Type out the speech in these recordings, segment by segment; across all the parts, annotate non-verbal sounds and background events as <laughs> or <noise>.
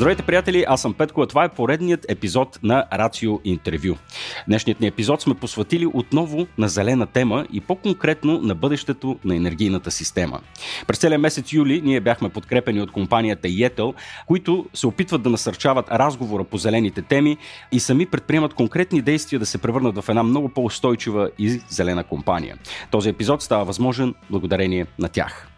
Здравейте, приятели! Аз съм Петко, а това е поредният епизод на Рацио Интервю. Днешният ни епизод сме посветили отново на зелена тема и по-конкретно на бъдещето на енергийната система. През целия месец юли ние бяхме подкрепени от компанията Yetel, които се опитват да насърчават разговора по зелените теми и сами предприемат конкретни действия да се превърнат в една много по-устойчива и зелена компания. Този епизод става възможен благодарение на тях.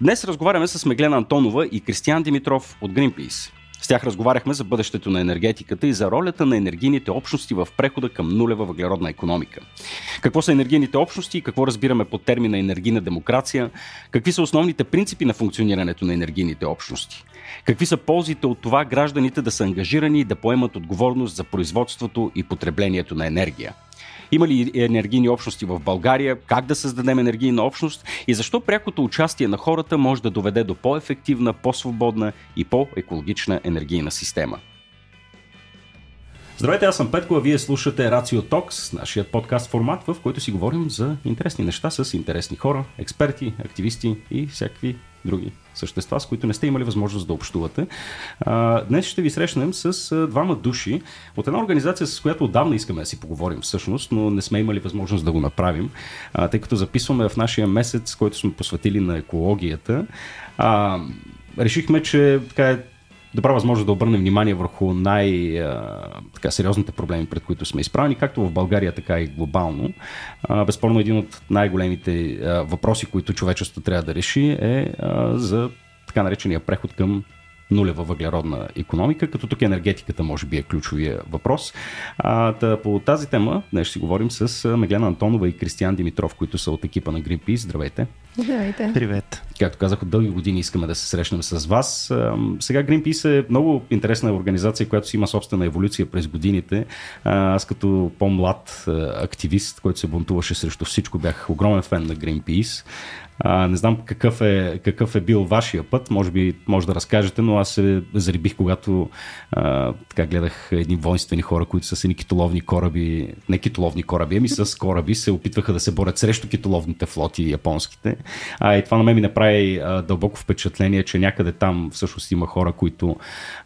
Днес разговаряме с Меглена Антонова и Кристиан Димитров от Greenpeace. С тях разговаряхме за бъдещето на енергетиката и за ролята на енергийните общности в прехода към нулева въглеродна економика. Какво са енергийните общности и какво разбираме под термина енергийна демокрация? Какви са основните принципи на функционирането на енергийните общности? Какви са ползите от това гражданите да са ангажирани и да поемат отговорност за производството и потреблението на енергия? Има ли енергийни общности в България? Как да създадем енергийна общност? И защо прякото участие на хората може да доведе до по-ефективна, по-свободна и по-екологична енергийна система? Здравейте, аз съм Петко, а вие слушате Рацио Токс, нашия подкаст формат, в който си говорим за интересни неща с интересни хора, експерти, активисти и всякакви други същества, с които не сте имали възможност да общувате. Днес ще ви срещнем с двама души от една организация, с която отдавна искаме да си поговорим всъщност, но не сме имали възможност да го направим, тъй като записваме в нашия месец, който сме посветили на екологията. Решихме, че така е добра възможност да обърнем внимание върху най-сериозните проблеми, пред които сме изправени, както в България, така и глобално. Безспорно един от най-големите въпроси, които човечеството трябва да реши е за така наречения преход към нулева въглеродна економика, като тук енергетиката може би е ключовия въпрос. А, да, по тази тема днес ще си говорим с Меглена Антонова и Кристиан Димитров, които са от екипа на Greenpeace. Здравейте! Здравейте! Привет! Както казах, от дълги години искаме да се срещнем с вас. Сега Greenpeace е много интересна организация, която си има собствена еволюция през годините. Аз като по-млад активист, който се бунтуваше срещу всичко, бях огромен фен на Greenpeace. Не знам какъв е, какъв е бил вашия път, може би може да разкажете, но аз се зарибих, когато а, така гледах едни воинствени хора, които са с едни китоловни кораби, не китоловни кораби, ами с кораби се опитваха да се борят срещу китоловните флоти японските. А, и това на мен ми направи а, дълбоко впечатление, че някъде там всъщност има хора, които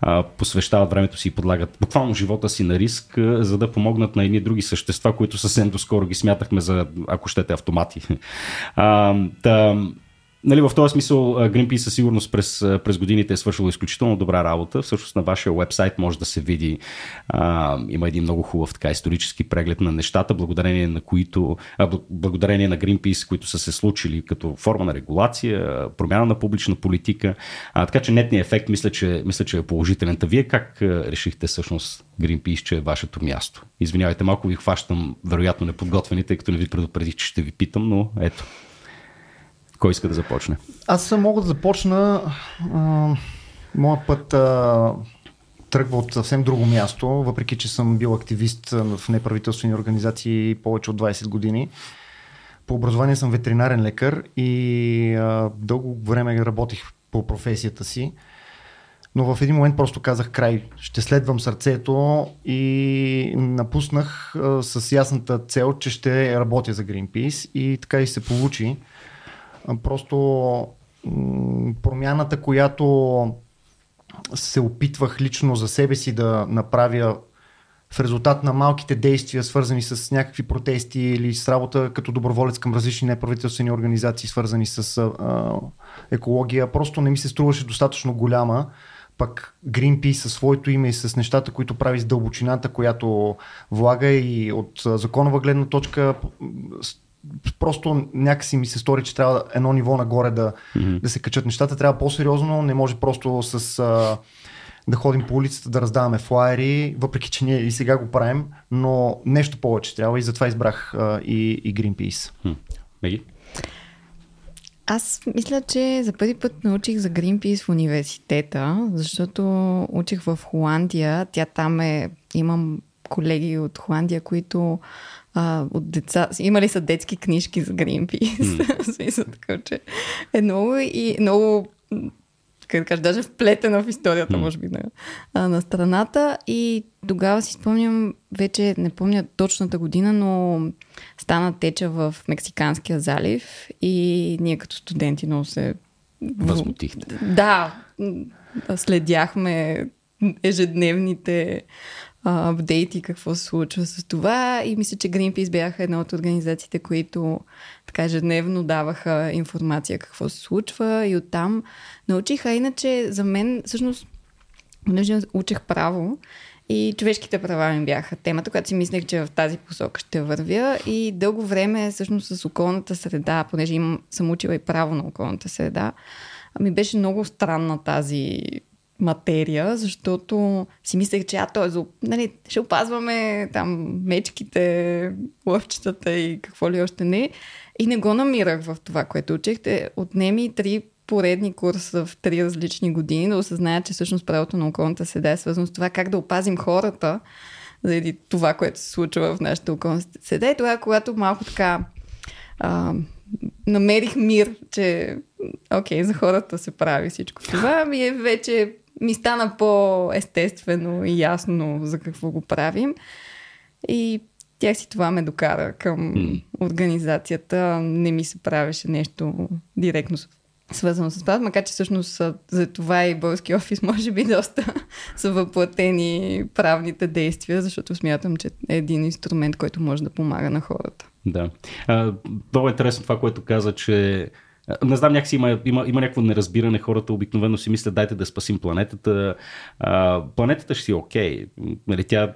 а, посвещават времето си и подлагат буквално живота си на риск, а, за да помогнат на едни други същества, които съвсем доскоро ги смятахме за, ако щете, автомати. <laughs> А, да, нали, в този смисъл Greenpeace със сигурност през, през годините е свършило изключително добра работа. Всъщност на вашия вебсайт може да се види, а, има един много хубав така исторически преглед на нещата, благодарение на които, а, благодарение на Greenpeace, които са се случили като форма на регулация, промяна на публична политика. А, така че нетният ефект мисля, че, мисля, че е положителен. Та вие как решихте всъщност Greenpeace, че е вашето място? Извинявайте, малко ви хващам вероятно неподготвени, тъй като не ви предупредих, че ще ви питам, но ето. Кой иска да започне? Аз мога да започна. А, моят път а, тръгва от съвсем друго място, въпреки че съм бил активист в неправителствени организации повече от 20 години. По образование съм ветеринарен лекар и а, дълго време работих по професията си. Но в един момент просто казах край, ще следвам сърцето и напуснах а, с ясната цел, че ще работя за Greenpeace и така и се получи. Просто промяната, която се опитвах лично за себе си да направя в резултат на малките действия, свързани с някакви протести или с работа като доброволец към различни неправителствени организации, свързани с а, екология, просто не ми се струваше достатъчно голяма. Пък Greenpeace със своето име и с нещата, които прави с дълбочината, която влага и от законова гледна точка просто някакси ми се стори, че трябва едно ниво нагоре да, mm-hmm. да се качат нещата. Трябва по-сериозно, не може просто с а, да ходим по улицата, да раздаваме флайери, въпреки че ние и сега го правим, но нещо повече трябва и затова избрах а, и, и Greenpeace. Меги? Аз мисля, че за първи път научих за Greenpeace в университета, защото учих в Холандия. Тя там е, имам колеги от Холандия, които а, от деца. Имали са детски книжки за Greenpeace. <laughs> Mm. така, че е много и много как да кажа, даже вплетена в историята, mm. може би, на, на страната. И тогава си спомням, вече не помня точната година, но стана теча в Мексиканския залив и ние като студенти много се... Възмутихте. Да, следяхме ежедневните апдейти, какво се случва с това. И мисля, че Greenpeace бяха една от организациите, които така ежедневно даваха информация какво се случва и оттам научиха. Иначе за мен, всъщност, понеже учех право и човешките права ми бяха темата, която си мислех, че в тази посока ще вървя. И дълго време, всъщност, с околната среда, понеже съм учила и право на околната среда, ми беше много странна тази материя, защото си мислех, че а, той, нали, ще опазваме там мечките, лъвчетата и какво ли още не. И не го намирах в това, което учехте. Отнеми три поредни курса в три различни години да осъзная, че всъщност правото на околната седа е свързано с това как да опазим хората заради това, което се случва в нашата околна седа. И това, когато малко така а, намерих мир, че окей, за хората се прави всичко това, ми е вече ми стана по-естествено и ясно за какво го правим. И тях си това ме докара към mm. организацията. Не ми се правеше нещо директно свързано с това, макар че всъщност за това и български офис може би доста <laughs> са въплатени правните действия, защото смятам, че е един инструмент, който може да помага на хората. Да. А, много е интересно това, което каза, че не знам, някакси има, има, има някакво неразбиране. Хората обикновено си мислят, дайте да спасим планетата. А, планетата ще си окей. Нали, тя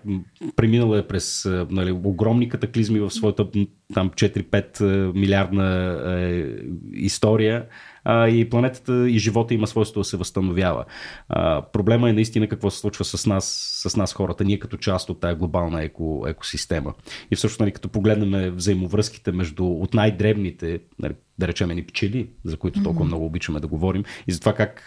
преминала е през нали, огромни катаклизми в своята там 4-5 милиардна е, история а, и планетата и живота има свойство да се възстановява. А, проблема е наистина какво се случва с нас, с нас хората, ние като част от тази глобална еко, екосистема. И всъщност, нали, като погледнем взаимовръзките между от най-дребните, нали, да речем ни пчели, за които толкова mm-hmm. много обичаме да говорим, и за това как,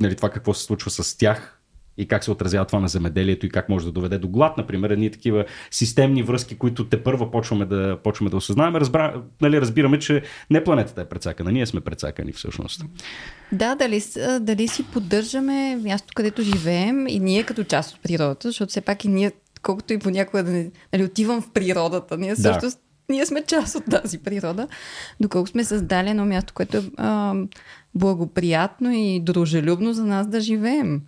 нали, това какво се случва с тях, и как се отразява това на земеделието и как може да доведе до глад, например, едни такива системни връзки, които те първа почваме да, почваме да осъзнаваме. Разбра, нали, разбираме, че не планетата е прецакана, ние сме прецакани всъщност. Да, дали, дали си поддържаме място, където живеем и ние като част от природата, защото все пак и ние, колкото и понякога да не нали, отивам в природата, ние също да. ние сме част от тази природа, доколко сме създали едно място, което е а, благоприятно и дружелюбно за нас да живеем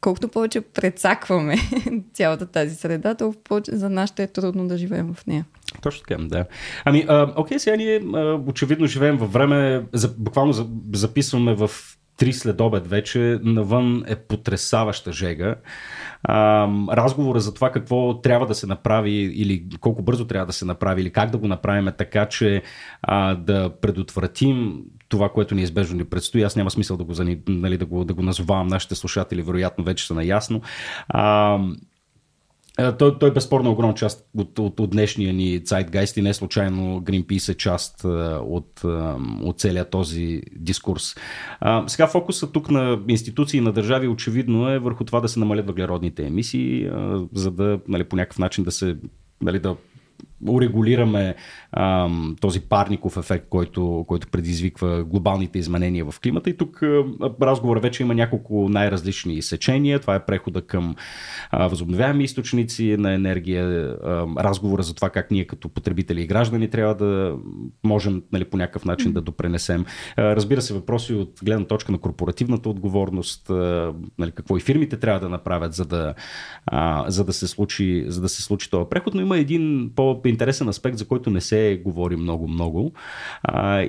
колкото повече прецакваме <laughs> цялата тази среда, толкова повече за нас ще е трудно да живеем в нея. Точно така, да. Ами, а, окей, сега ние а, очевидно живеем във време, за, буквално за, записваме в три следобед вече, навън е потрясаваща жега. А, разговора за това какво трябва да се направи или колко бързо трябва да се направи или как да го направим така, че да предотвратим това, което неизбежно ни предстои. Аз няма смисъл да го, нали, да го, да го назовавам. Нашите слушатели вероятно вече са наясно. А, той, той безспорно е огромна част от, от, от днешния ни Zeitgeist и не случайно Greenpeace е част от, от целия този дискурс. А, сега фокуса тук на институции и на държави очевидно е върху това да се намалят въглеродните емисии, а, за да нали, по някакъв начин да се нали, да урегулираме ам, този парников ефект, който, който предизвиква глобалните изменения в климата. И тук разговор вече има няколко най-различни сечения. Това е прехода към а, възобновяеми източници на енергия, а, разговора за това как ние като потребители и граждани трябва да можем нали, по някакъв начин да допренесем. А, разбира се, въпроси от гледна точка на корпоративната отговорност, а, нали, какво и фирмите трябва да направят, за да, а, за да, се, случи, за да се случи този преход, но има един по-интересен аспект, за който не се говори много-много.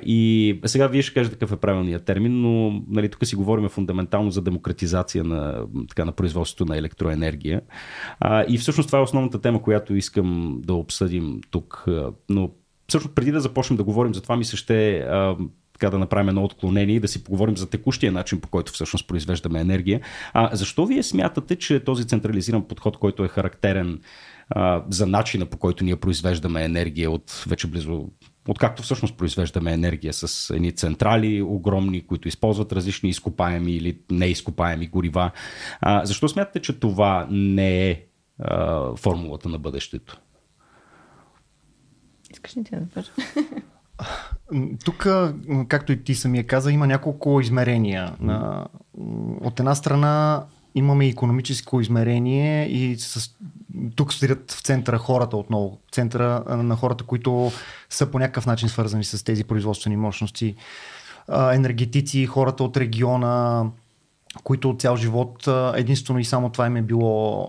И сега вие ще кажете какъв е правилният термин, но нали, тук си говорим фундаментално за демократизация на, така, на производството на електроенергия. И всъщност това е основната тема, която искам да обсъдим тук. Но всъщност преди да започнем да говорим за това, ми се ще така да направим едно отклонение и да си поговорим за текущия начин, по който всъщност произвеждаме енергия. А защо вие смятате, че този централизиран подход, който е характерен а, за начина по който ние произвеждаме енергия от вече близо откакто всъщност произвеждаме енергия с едни централи огромни, които използват различни изкопаеми или неизкопаеми горива. А, защо смятате, че това не е а, формулата на бъдещето? Искаш ли ти да започна? <laughs> Тук, както и ти самия каза, има няколко измерения. От една страна имаме економическо измерение и с, тук стоят в центъра хората отново. Центъра на хората, които са по някакъв начин свързани с тези производствени мощности. Енергетици, хората от региона, които цял живот единствено и само това им е било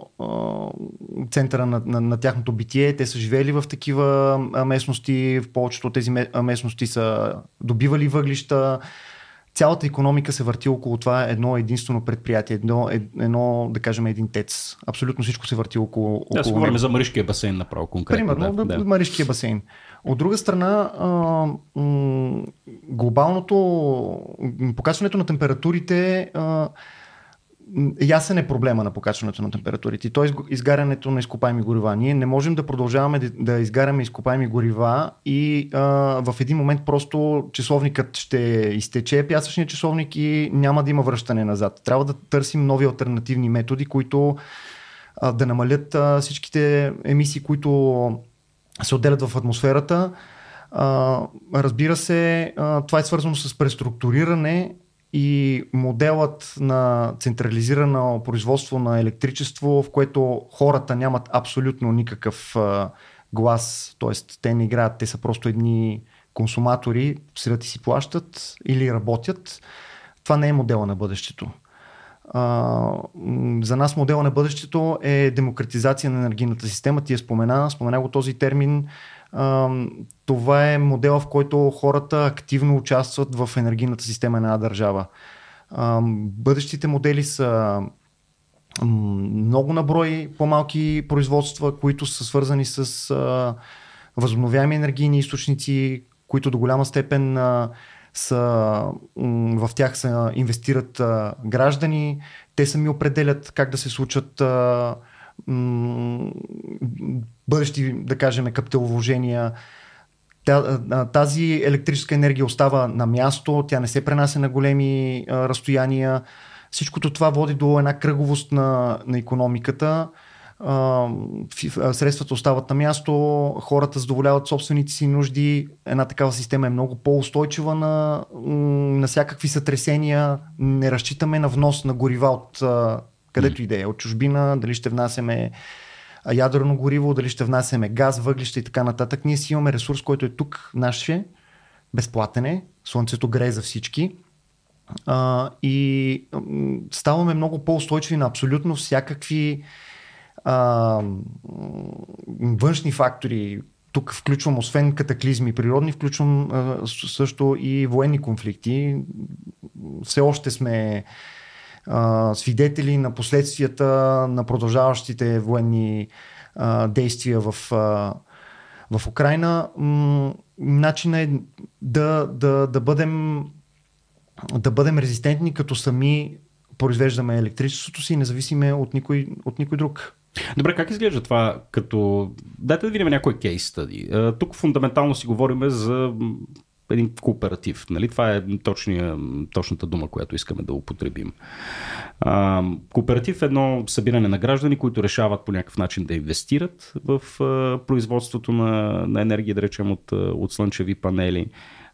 центъра на, на, на тяхното битие. Те са живели в такива местности, в повечето от тези местности са добивали въглища. Цялата економика се върти около това едно единствено предприятие, едно, едно да кажем, един тец. Абсолютно всичко се върти около. около да, си говорим за Маришкия басейн направо конкретно. Примерно, да, да. Маришкия басейн. От друга страна, а, м- глобалното покачването на температурите а, ясен е проблема на покачването на температурите. И то е изгарянето на изкопаеми горива. Ние не можем да продължаваме да, изгаряме изкопаеми горива и а, в един момент просто часовникът ще изтече, пясъчният часовник и няма да има връщане назад. Трябва да търсим нови альтернативни методи, които а, да намалят а, всичките емисии, които се отделят в атмосферата. А, разбира се, а, това е свързано с преструктуриране и моделът на централизирано производство на електричество, в което хората нямат абсолютно никакъв а, глас, т.е. те не играят, те са просто едни консуматори, седят и си плащат или работят. Това не е модела на бъдещето. А, за нас модела на бъдещето е демократизация на енергийната система. Ти я спомена, спомена го този термин. Това е модел, в който хората активно участват в енергийната система на една държава. Бъдещите модели са много наброи по-малки производства, които са свързани с възобновяеми енергийни източници, които до голяма степен са, в тях се инвестират граждани, те сами определят как да се случат бъдещи, да кажем, капиталовложения. Тази електрическа енергия остава на място, тя не се пренася на големи разстояния. Всичкото това води до една кръговост на, на економиката средствата остават на място, хората задоволяват собствените си нужди. Една такава система е много по-устойчива на, на всякакви сътресения. Не разчитаме на внос на горива от където и да е, от чужбина, дали ще внасяме ядрено гориво, дали ще внасяме газ, въглища и така нататък. Ние си имаме ресурс, който е тук, наше, безплатен е, слънцето грее за всички. А, и ставаме много по-устойчиви на абсолютно всякакви а, външни фактори, тук включвам освен катаклизми природни, включвам а, също и военни конфликти. Все още сме свидетели на последствията на продължаващите военни действия в, в Украина. Начина е да, да, да, бъдем, да бъдем резистентни, като сами произвеждаме електричеството си независиме от никой, от никой друг. Добре, как изглежда това като... Дайте да видим някой кейс стади. Тук фундаментално си говорим за един кооператив. Нали? Това е точния, точната дума, която искаме да употребим. А, кооператив е едно събиране на граждани, които решават по някакъв начин да инвестират в а, производството на, на енергия, да речем от, от слънчеви панели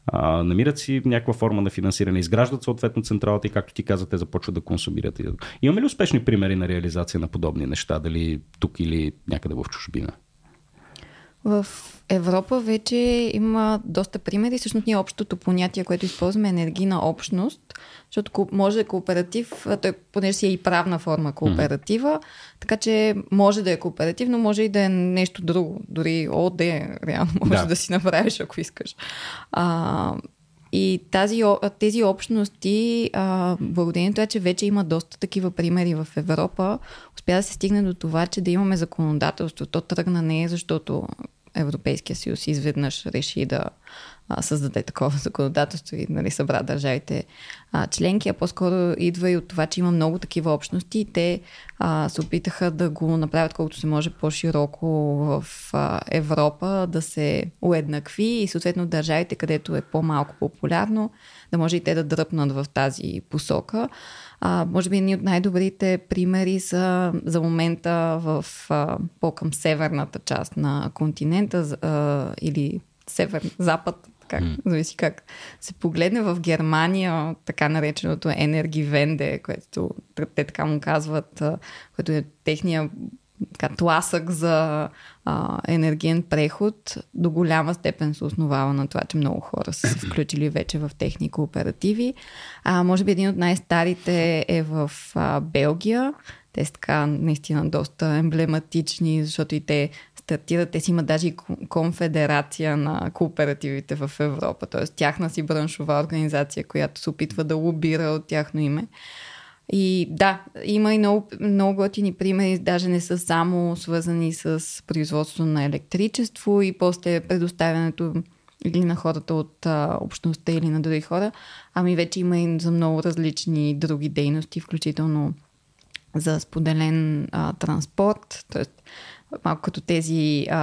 а, намират си някаква форма на финансиране, изграждат съответно централата и както ти каза, те започват да консумират. Имаме ли успешни примери на реализация на подобни неща, дали тук или някъде в чужбина? В Европа вече има доста примери. Всъщност ние общото понятие, което използваме е енергийна общност, защото може да е кооператив, той понеже си е и правна форма кооператива, mm-hmm. така че може да е кооперативно, може и да е нещо друго. Дори ОД реално <laughs> може да, да си направиш, ако искаш. А, и тази, тези общности, а, благодарение това, че вече има доста такива примери в Европа, успя да се стигне до това, че да имаме законодателство. То тръгна не защото Европейския съюз изведнъж реши да създаде такова <laughs> законодателство и нали, събра държавите а, членки, а по-скоро идва и от това, че има много такива общности и те а, се опитаха да го направят колкото се може по-широко в а, Европа, да се уеднакви и съответно държавите, където е по-малко популярно, да може и те да дръпнат в тази посока. А, може би едни от най-добрите примери са за момента в а, по-към северната част на континента а, или север-запад, как, mm. зависи как се погледне в Германия, така нареченото Енергивенде, което те така му казват, което е техния така, тласък за а, енергиен преход до голяма степен се основава на това, че много хора са се включили вече в техни кооперативи. А, може би един от най-старите е в а, Белгия. Те са така наистина доста емблематични, защото и те стартират. Те си имат даже и конфедерация на кооперативите в Европа, т.е. тяхна си браншова организация, която се опитва да лобира от тяхно име. И да, има и много, много готини примери, даже не са само свързани с производство на електричество и после предоставянето или на хората от а, общността или на други хора, ами вече има и за много различни други дейности, включително за споделен а, транспорт, т.е малко като тези а,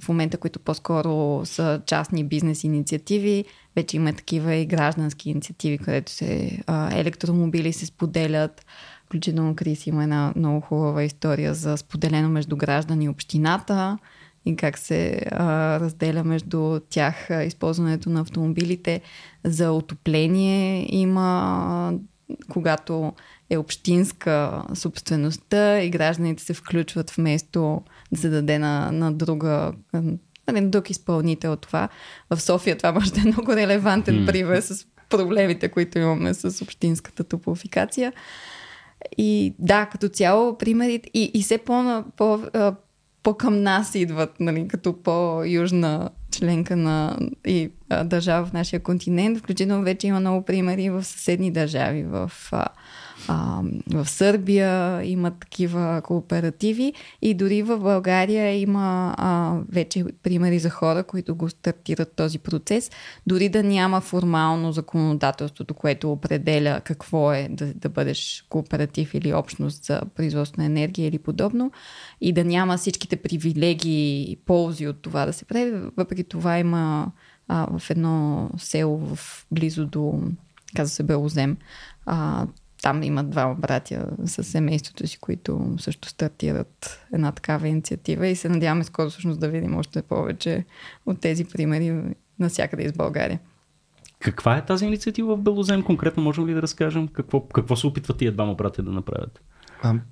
в момента, които по-скоро са частни бизнес инициативи, вече има такива и граждански инициативи, където се а, електромобили се споделят. Включително Крис има една много хубава история за споделено между граждани и общината и как се а, разделя между тях а, използването на автомобилите за отопление. Има когато е общинска собствеността и гражданите се включват вместо да се даде на, на друга нали, друг изпълнител това. В София това може да е много релевантен mm. пример с проблемите, които имаме с общинската топлофикация. И да, като цяло примерите и, и все по, по, по към нас идват, нали, като по-южна членка на и, а, държава в нашия континент. Включително вече има много примери в съседни държави, в а, а, в Сърбия има такива кооперативи и дори в България има а, вече примери за хора, които го стартират този процес. Дори да няма формално законодателството, което определя какво е да, да бъдеш кооператив или общност за производство на енергия или подобно и да няма всичките привилегии и ползи от това да се прави. Въпреки това има а, в едно село в близо до казва се Белозем, а, там имат двама братя с семейството си, които също стартират една такава инициатива и се надяваме скоро всъщност да видим още повече от тези примери навсякъде из България. Каква е тази инициатива в Белозем? Конкретно можем ли да разкажем? Какво, какво се опитват тия двама братя да направят?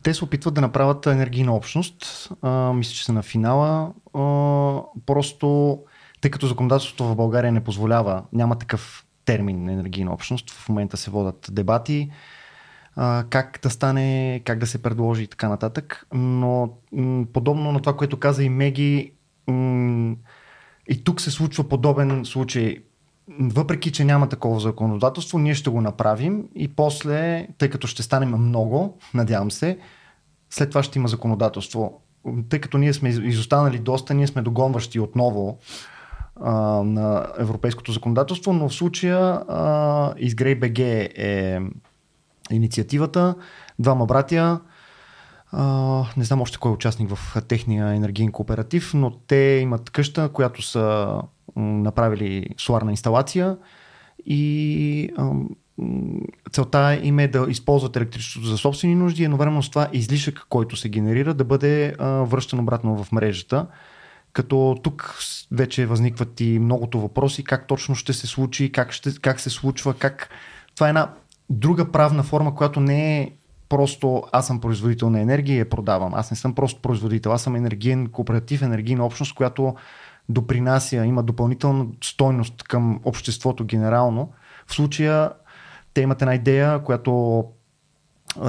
Те се опитват да направят енергийна общност. А, мисля, че са на финала. А, просто, тъй като законодателството в България не позволява, няма такъв термин енергийна общност. В момента се водят дебати как да стане, как да се предложи и така нататък. Но подобно на това, което каза и Меги, и тук се случва подобен случай. Въпреки, че няма такова законодателство, ние ще го направим и после, тъй като ще станем много, надявам се, след това ще има законодателство. Тъй като ние сме изостанали доста, ние сме догонващи отново а, на европейското законодателство, но в случая а, Изгрей БГ е инициативата. Двама братя, а, не знам още кой е участник в техния енергиен кооператив, но те имат къща, която са направили соларна инсталация и целта им е да използват електричеството за собствени нужди, едновременно с това излишък, който се генерира, да бъде връщан обратно в мрежата. Като тук вече възникват и многото въпроси, как точно ще се случи, как, ще, как се случва, как... Това е една друга правна форма, която не е просто аз съм производител на енергия и я продавам. Аз не съм просто производител, аз съм енергиен кооператив, енергийна общност, която допринася, има допълнителна стойност към обществото генерално. В случая те имат една идея, която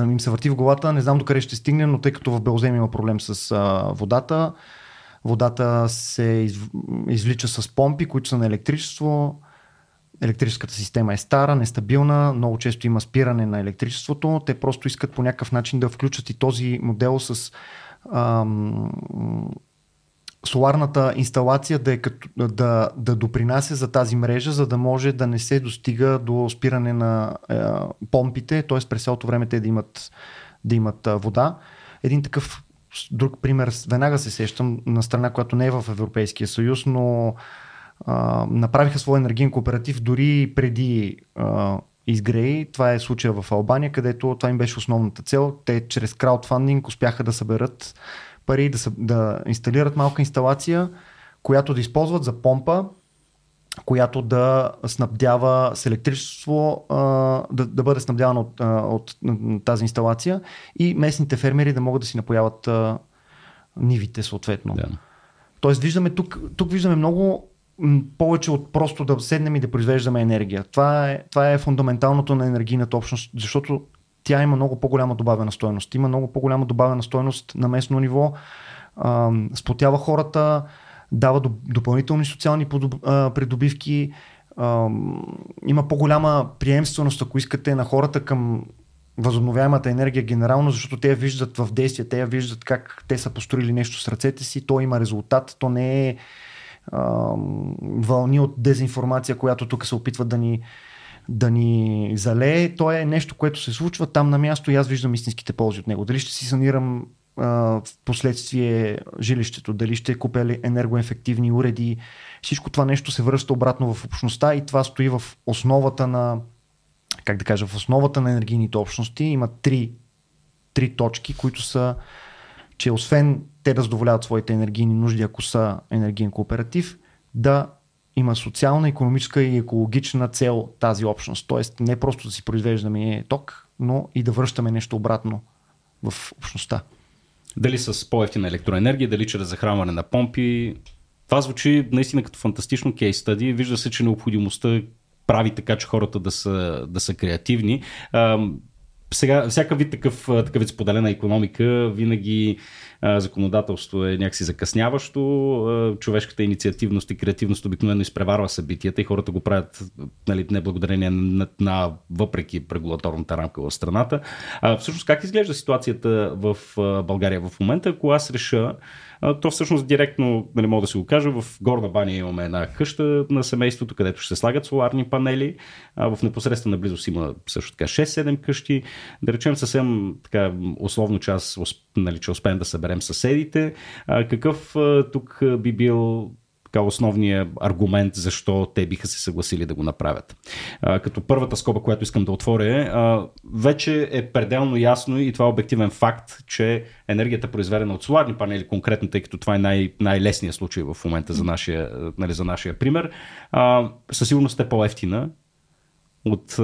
им се върти в главата, не знам докъде ще стигне, но тъй като в Белзем има проблем с а, водата, водата се из, извлича с помпи, които са на електричество, електрическата система е стара, нестабилна, много често има спиране на електричеството. Те просто искат по някакъв начин да включат и този модел с ам, соларната инсталация да, е като, да, да допринася за тази мрежа, за да може да не се достига до спиране на е, помпите, т.е. през цялото време те да имат, да имат вода. Един такъв друг пример, веднага се сещам на страна, която не е в Европейския съюз, но а, направиха своя енергиен кооператив дори преди а, изгрей. Това е случая в Албания, където това им беше основната цел. Те чрез краудфандинг успяха да съберат пари, да, да инсталират малка инсталация, която да използват за помпа, която да снабдява с електричество, да, да бъде снабдявана от, от, тази инсталация и местните фермери да могат да си напояват нивите съответно. Да. Тоест виждаме тук, тук виждаме много повече от просто да седнем и да произвеждаме енергия. Това е, това е фундаменталното на енергийната общност, защото тя има много по-голяма добавена стоеност. Има много по-голяма добавена стоеност на местно ниво, а, сплотява хората, дава допълнителни социални придобивки, има по-голяма приемственост, ако искате, на хората към възобновяемата енергия генерално, защото те я виждат в действие, те я виждат как те са построили нещо с ръцете си, то има резултат, то не е вълни от дезинформация, която тук се опитват да ни, да ни залее. То е нещо, което се случва там на място и аз виждам истинските ползи от него. Дали ще си санирам в последствие жилището, дали ще купя енергоефективни уреди. Всичко това нещо се връща обратно в общността и това стои в основата на как да кажа, в основата на енергийните общности има три, три точки, които са, че освен те да задоволяват своите енергийни нужди, ако са енергиен кооператив, да има социална, економическа и екологична цел тази общност. Тоест не просто да си произвеждаме ток, но и да връщаме нещо обратно в общността. Дали с по-ефтина електроенергия, дали чрез захранване на помпи. Това звучи наистина като фантастично кейс стади. Вижда се, че необходимостта прави така, че хората да са, да са креативни. Сега, всяка вид такъв, такъв вид споделена економика винаги законодателство е някакси закъсняващо, човешката инициативност и креативност обикновено изпреварва събитията и хората го правят нали, не благодарение на, на въпреки регулаторната рамка в страната. А, всъщност как изглежда ситуацията в България в момента, ако аз реша то всъщност директно, нали мога да си го кажа, в Горна баня имаме една къща на семейството, където ще се слагат соларни панели. В непосредствена близост има също така 6-7 къщи. Да речем съвсем така условно, че аз нали, че успеем да съберем съседите. Какъв тук би бил така основния аргумент защо те биха се съгласили да го направят. А, като първата скоба, която искам да отворя е, вече е пределно ясно и това е обективен факт, че енергията произведена от соларни панели, конкретно, тъй като това е най- най-лесният случай в момента за нашия, нали, за нашия пример, а, със сигурност е по-ефтина от а,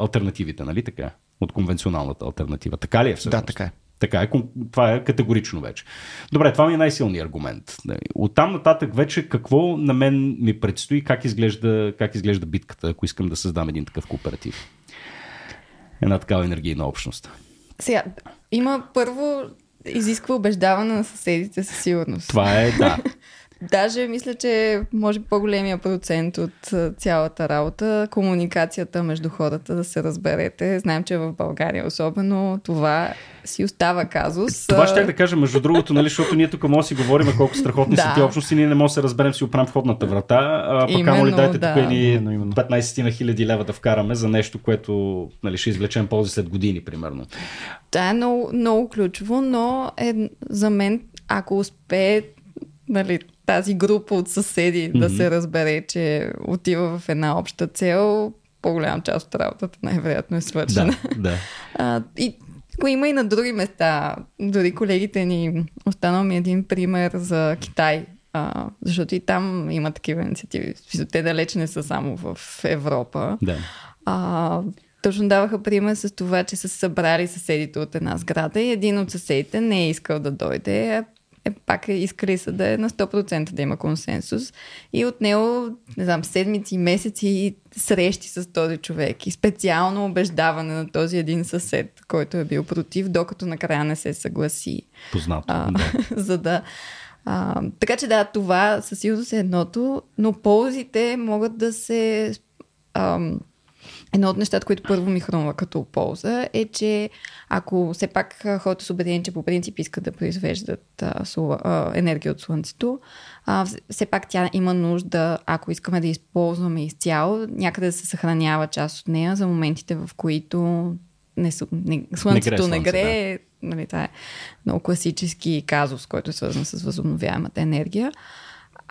альтернативите, нали така? От конвенционалната альтернатива. Така ли е всъщност? Да, така е. Така е, това е категорично вече. Добре, това ми е най-силният аргумент. От там нататък вече какво на мен ми предстои, как изглежда, как изглежда битката, ако искам да създам един такъв кооператив. Една такава енергийна общност. Сега, има първо изисква убеждаване на съседите със сигурност. Това е, да. Даже мисля, че може по-големия процент от цялата работа, комуникацията между хората да се разберете. Знаем, че в България особено това си остава казус. Това ще да кажа, между другото, нали, защото ние тук може да си говорим колко страхотни да. са ти общности, ние не можем да се разберем си оправим входната врата, а пък камо ли дайте да. тук ни 15 на хиляди лева да вкараме за нещо, което нали, ще извлечем ползи след години, примерно. Това е много, много ключово, но е, за мен, ако успее нали, тази група от съседи mm-hmm. да се разбере, че отива в една обща цел, по-голяма част от работата най-вероятно е свършена. Да, да. <laughs> А, и го има и на други места. Дори колегите ни, останал ми един пример за Китай, а, защото и там има такива инициативи. Те далеч не са само в Европа. Да. А, точно даваха пример с това, че са събрали съседите от една сграда и един от съседите не е искал да дойде, е, пак е искали са да е на 100% да има консенсус. И от него, не знам, седмици, месеци срещи с този човек и специално убеждаване на този един съсед, който е бил против, докато накрая не се съгласи. Познато. А, да. <laughs> за да. А, така че да, това със сигурност е едното, но ползите могат да се. Ам, Едно от нещата, които първо ми хрумва като полза е, че ако все пак хората са убедени, че по принцип искат да произвеждат а, сула, а, енергия от Слънцето, а, все пак тя има нужда, ако искаме да използваме изцяло, някъде да се съхранява част от нея за моментите, в които не, не, слънцето не грее. Не грее да. нали, това е много класически казус, който е свързан с възобновяемата енергия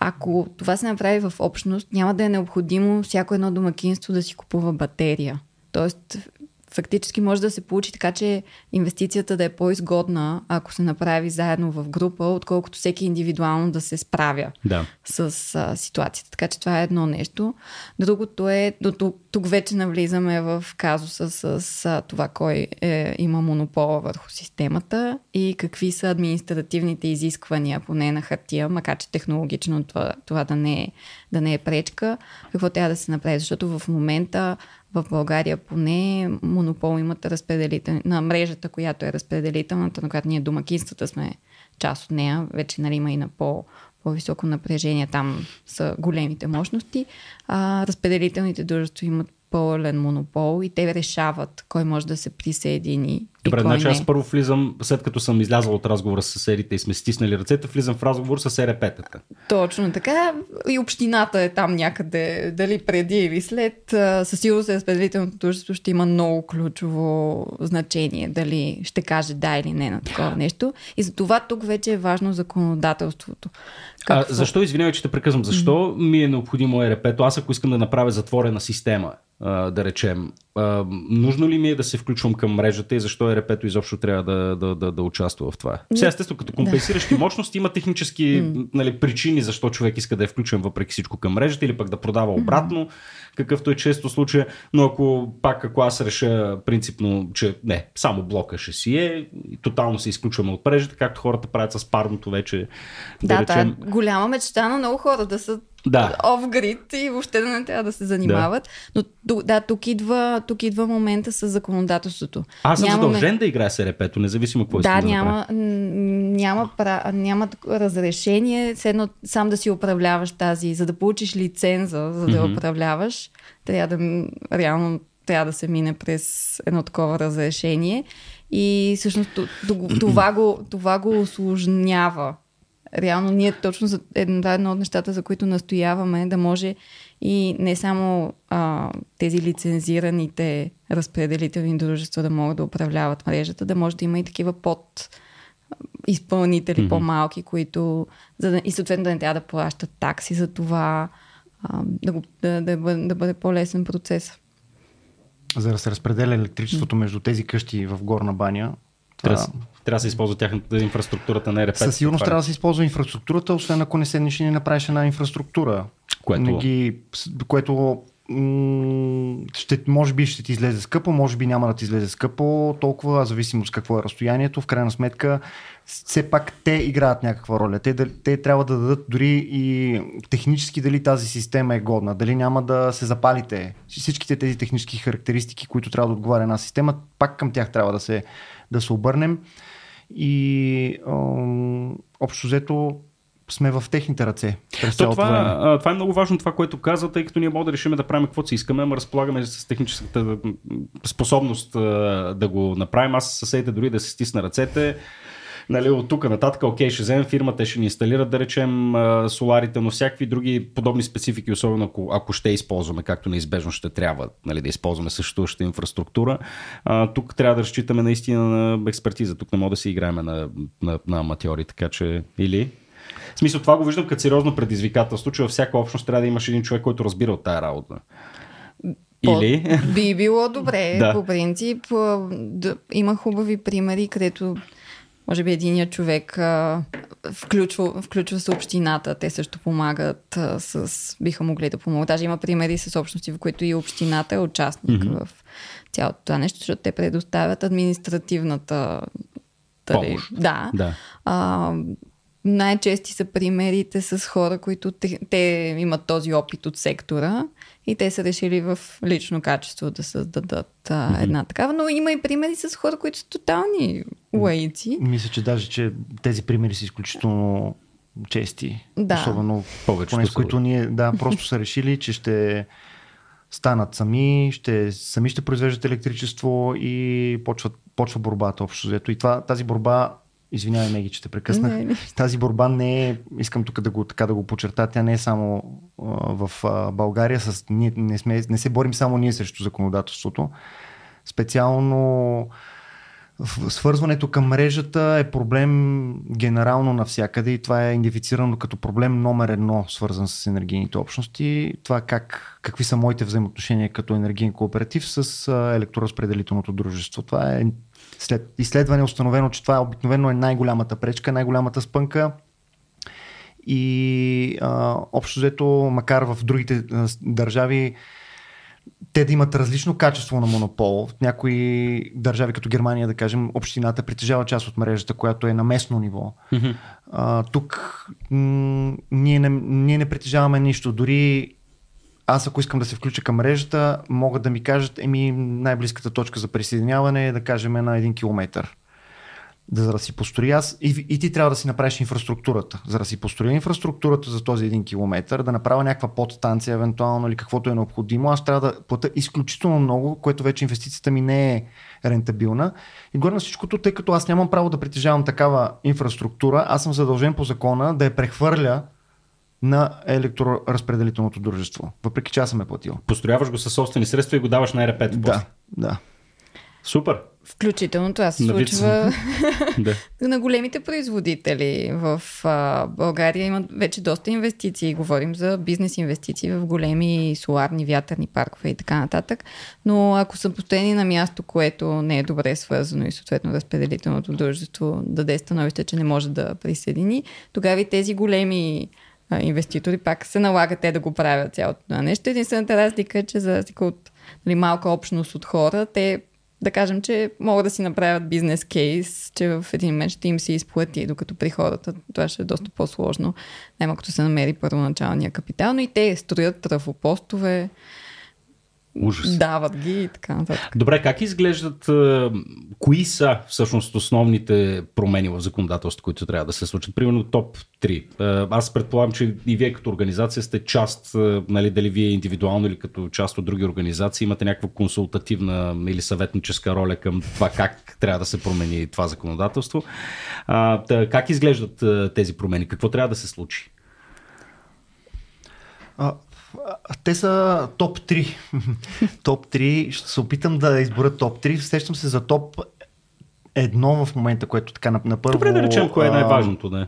ако това се направи в общност, няма да е необходимо всяко едно домакинство да си купува батерия. Тоест, фактически може да се получи така, че инвестицията да е по-изгодна, ако се направи заедно в група, отколкото всеки индивидуално да се справя да. с а, ситуацията. Така че това е едно нещо. Другото е, до тук, тук вече навлизаме в казуса с, с това кой е, има монопол върху системата и какви са административните изисквания, поне на хартия, макар че технологично това, това да, не е, да не е пречка, какво трябва да се направи, защото в момента в България поне монопол имат разпределител... на мрежата, която е разпределителната, на която ние домакинствата сме част от нея. Вече нали, има и на по, по-високо напрежение, там са големите мощности. А, разпределителните дружества имат пълен монопол и те решават кой може да се присъедини. Добре, значи аз първо влизам, след като съм излязъл от разговора с серите и сме стиснали ръцете, влизам в разговор с ЕРП-тата. Точно така. И общината е там някъде, дали преди или след. Със сигурност разпределителното дружество ще има много ключово значение, дали ще каже да или не на такова нещо. И за това тук вече е важно законодателството. А, защо, извинявай, че те прекъсвам, защо mm-hmm. ми е необходимо ЕРП-то? Аз ако искам да направя затворена система, да речем. нужно ли ми е да се включвам към мрежата и защо ЕРП-то изобщо трябва да, да, да, да участва в това? Сега, естествено, като компенсиращи да. мощности има технически нали, причини защо човек иска да е включен въпреки всичко към мрежата или пък да продава обратно, какъвто е често случая. Но ако пак, ако аз реша принципно, че не, само блока ще си е, тотално се изключваме от мрежата, както хората правят с парното вече. Да, да речем... е голяма мечта на много хора да са да. оф-грид и въобще да не трябва да се занимават. Да. Но да, тук идва, тук идва момента с законодателството. Аз съм Нямаме... задължен да играя с РП-то, независимо какво да, искам няма, да няма, пра... няма разрешение, едно сам да си управляваш тази, за да получиш лиценза, за да mm-hmm. управляваш, трябва да реално трябва да се мине през едно такова разрешение. И всъщност <clears throat> това го, това го осложнява реално ние точно за едно, едно от нещата, за които настояваме, да може и не само а, тези лицензираните разпределителни дружества да могат да управляват мрежата, да може да има и такива под изпълнители mm-hmm. по-малки, които за да, и съответно да не трябва да плащат такси за това, а, да, го, да, да, бъде, да бъде по-лесен процес. За да се разпределя електричеството между тези къщи в Горна баня, трябва, трябва да се използва тяхната инфраструктурата на ЕРП. Със сигурност трябва да се използва инфраструктурата, освен ако не седнеш и не направиш една инфраструктура. Което, не ги, което ще, може би ще ти излезе скъпо, може би няма да ти излезе скъпо, толкова, зависимо с какво е разстоянието. В крайна сметка, все пак те играят някаква роля. Те, те трябва да дадат дори и технически дали тази система е годна, дали няма да се запалите. Всичките тези технически характеристики, които трябва да отговаря една система, пак към тях трябва да се да се обърнем. И общо взето сме в техните ръце. През То, това, време. това е много важно това, което каза, тъй като ние можем да решим да правим каквото си искаме, ама разполагаме с техническата способност да го направим. Аз съседите дори да се стисна ръцете нали, от тук нататък, окей, ще вземем фирмата, ще ни инсталират, да речем, соларите, но всякакви други подобни специфики, особено ако, ако ще използваме, както неизбежно ще трябва нали, да използваме съществуващата инфраструктура, а, тук трябва да разчитаме наистина на експертиза. Тук не мога да си играем на, на, на аматьори, така че или в смисъл, това го виждам като сериозно предизвикателство, че във всяка общност трябва да имаш един човек, който разбира от тая работа. Или? Би било добре, <laughs> да. по принцип. Да, има хубави примери, където може би единия човек а, включва, включва се общината. Те също помагат а, с... биха могли да помогат. Даже има примери с общности, в които и общината е участник mm-hmm. в цялото това нещо, защото те предоставят административната Помощ. Да. да. А, най-чести са примерите с хора, които те, те имат този опит от сектора и те са решили в лично качество да създадат mm-hmm. една такава. Но има и примери с хора, които са тотални лаици. Мисля, че даже, че тези примери са изключително чести. Да. Особено повече. Поне с които ние да, просто са решили, че ще станат сами, ще, сами ще произвеждат електричество и почват, почва борбата общо взето. И това, тази борба Извинявай, Меги, че те прекъснах. Не, не. Тази борба не е, искам тук да го, така да го подчерта, тя не е само а, в а, България. С, ние не, сме, не се борим само ние срещу законодателството. Специално Свързването към мрежата е проблем генерално навсякъде и това е идентифицирано като проблем номер едно, свързан с енергийните общности. Това как, какви са моите взаимоотношения като енергиен кооператив с електроразпределителното дружество. Това е след изследване е установено, че това обикновено е най-голямата пречка, най-голямата спънка. И а, общо взето, макар в другите а, държави те да имат различно качество на монопол. В някои държави, като Германия, да кажем, общината притежава част от мрежата, която е на местно ниво. Mm-hmm. А, тук м- ние, не, ние не притежаваме нищо. Дори аз ако искам да се включа към мрежата, могат да ми кажат, еми най-близката точка за присъединяване е да кажем на един километър за да си построи аз и, и ти трябва да си направиш инфраструктурата. За да си построя инфраструктурата за този един километър, да направя някаква подстанция, евентуално или каквото е необходимо, аз трябва да плата изключително много, което вече инвестицията ми не е рентабилна. И горе на всичкото, тъй като аз нямам право да притежавам такава инфраструктура, аз съм задължен по закона да я прехвърля на електроразпределителното дружество, въпреки че аз съм е платил. Построяваш го със собствени средства и го даваш на РП. Да, да. Супер. Включително това се случва <laughs> на големите производители. В а, България имат вече доста инвестиции. Говорим за бизнес инвестиции в големи соларни вятърни паркове и така нататък. Но ако са постоянни на място, което не е добре свързано и съответно разпределителното дружество даде становище, че не може да присъедини, тогава и тези големи инвеститори пак се налага те да го правят цялото това нещо. Единствената разлика е, че за от нали, малка общност от хора, те да кажем, че могат да си направят бизнес кейс, че в един момент ще им се изплати, докато при хората това ще е доста по-сложно, няма като се намери първоначалния капитал, но и те строят трафопостове, Ужас. Дават ги и така нататък. Добре, как изглеждат, кои са всъщност основните промени в законодателството, които трябва да се случат? Примерно топ 3. Аз предполагам, че и вие като организация сте част, нали, дали вие индивидуално или като част от други организации имате някаква консултативна или съветническа роля към това как трябва да се промени това законодателство. Как изглеждат тези промени? Какво трябва да се случи? Те са топ 3. <laughs> топ 3. Ще се опитам да изборя топ 3. Сещам се за топ едно в момента, което така на, на първо... Добре да речем, кое е най-важното, да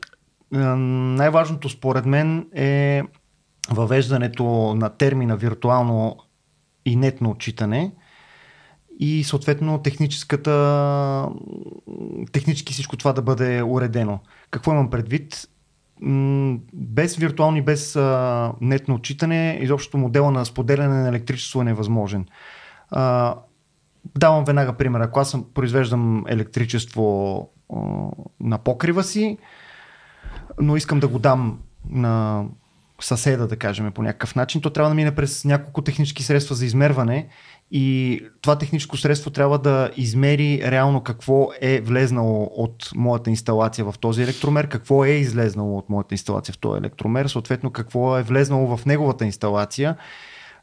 Най-важното според мен е въвеждането на термина виртуално и нетно отчитане и съответно техническата технически всичко това да бъде уредено. Какво имам предвид? Без виртуални, без а, нетно отчитане, изобщо модела на споделяне на електричество е невъзможен. А, давам веднага пример. Ако аз съм, произвеждам електричество а, на покрива си, но искам да го дам на съседа, да кажем, по някакъв начин, то трябва да мине през няколко технически средства за измерване и това техническо средство трябва да измери реално какво е влезнало от моята инсталация в този електромер, какво е излезнало от моята инсталация в този електромер, съответно какво е влезнало в неговата инсталация.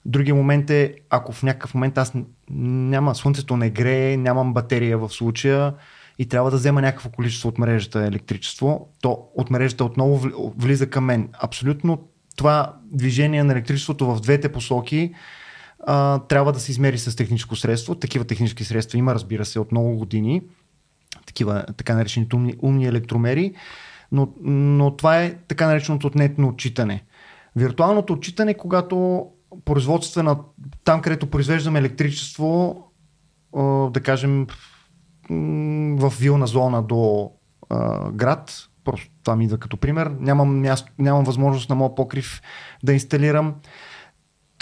Другия момент е, ако в някакъв момент аз няма, слънцето не грее, нямам батерия в случая и трябва да взема някакво количество от мрежата електричество, то от мрежата отново влиза към мен. Абсолютно това движение на електричеството в двете посоки а, трябва да се измери с техническо средство. Такива технически средства има, разбира се, от много години. Такива така наречените умни, умни електромери. Но, но това е така нареченото отнетно отчитане. Виртуалното отчитане, когато производствена, там където произвеждаме електричество, да кажем в вилна зона до град, просто това ми идва като пример, нямам, място, нямам възможност на моят покрив да инсталирам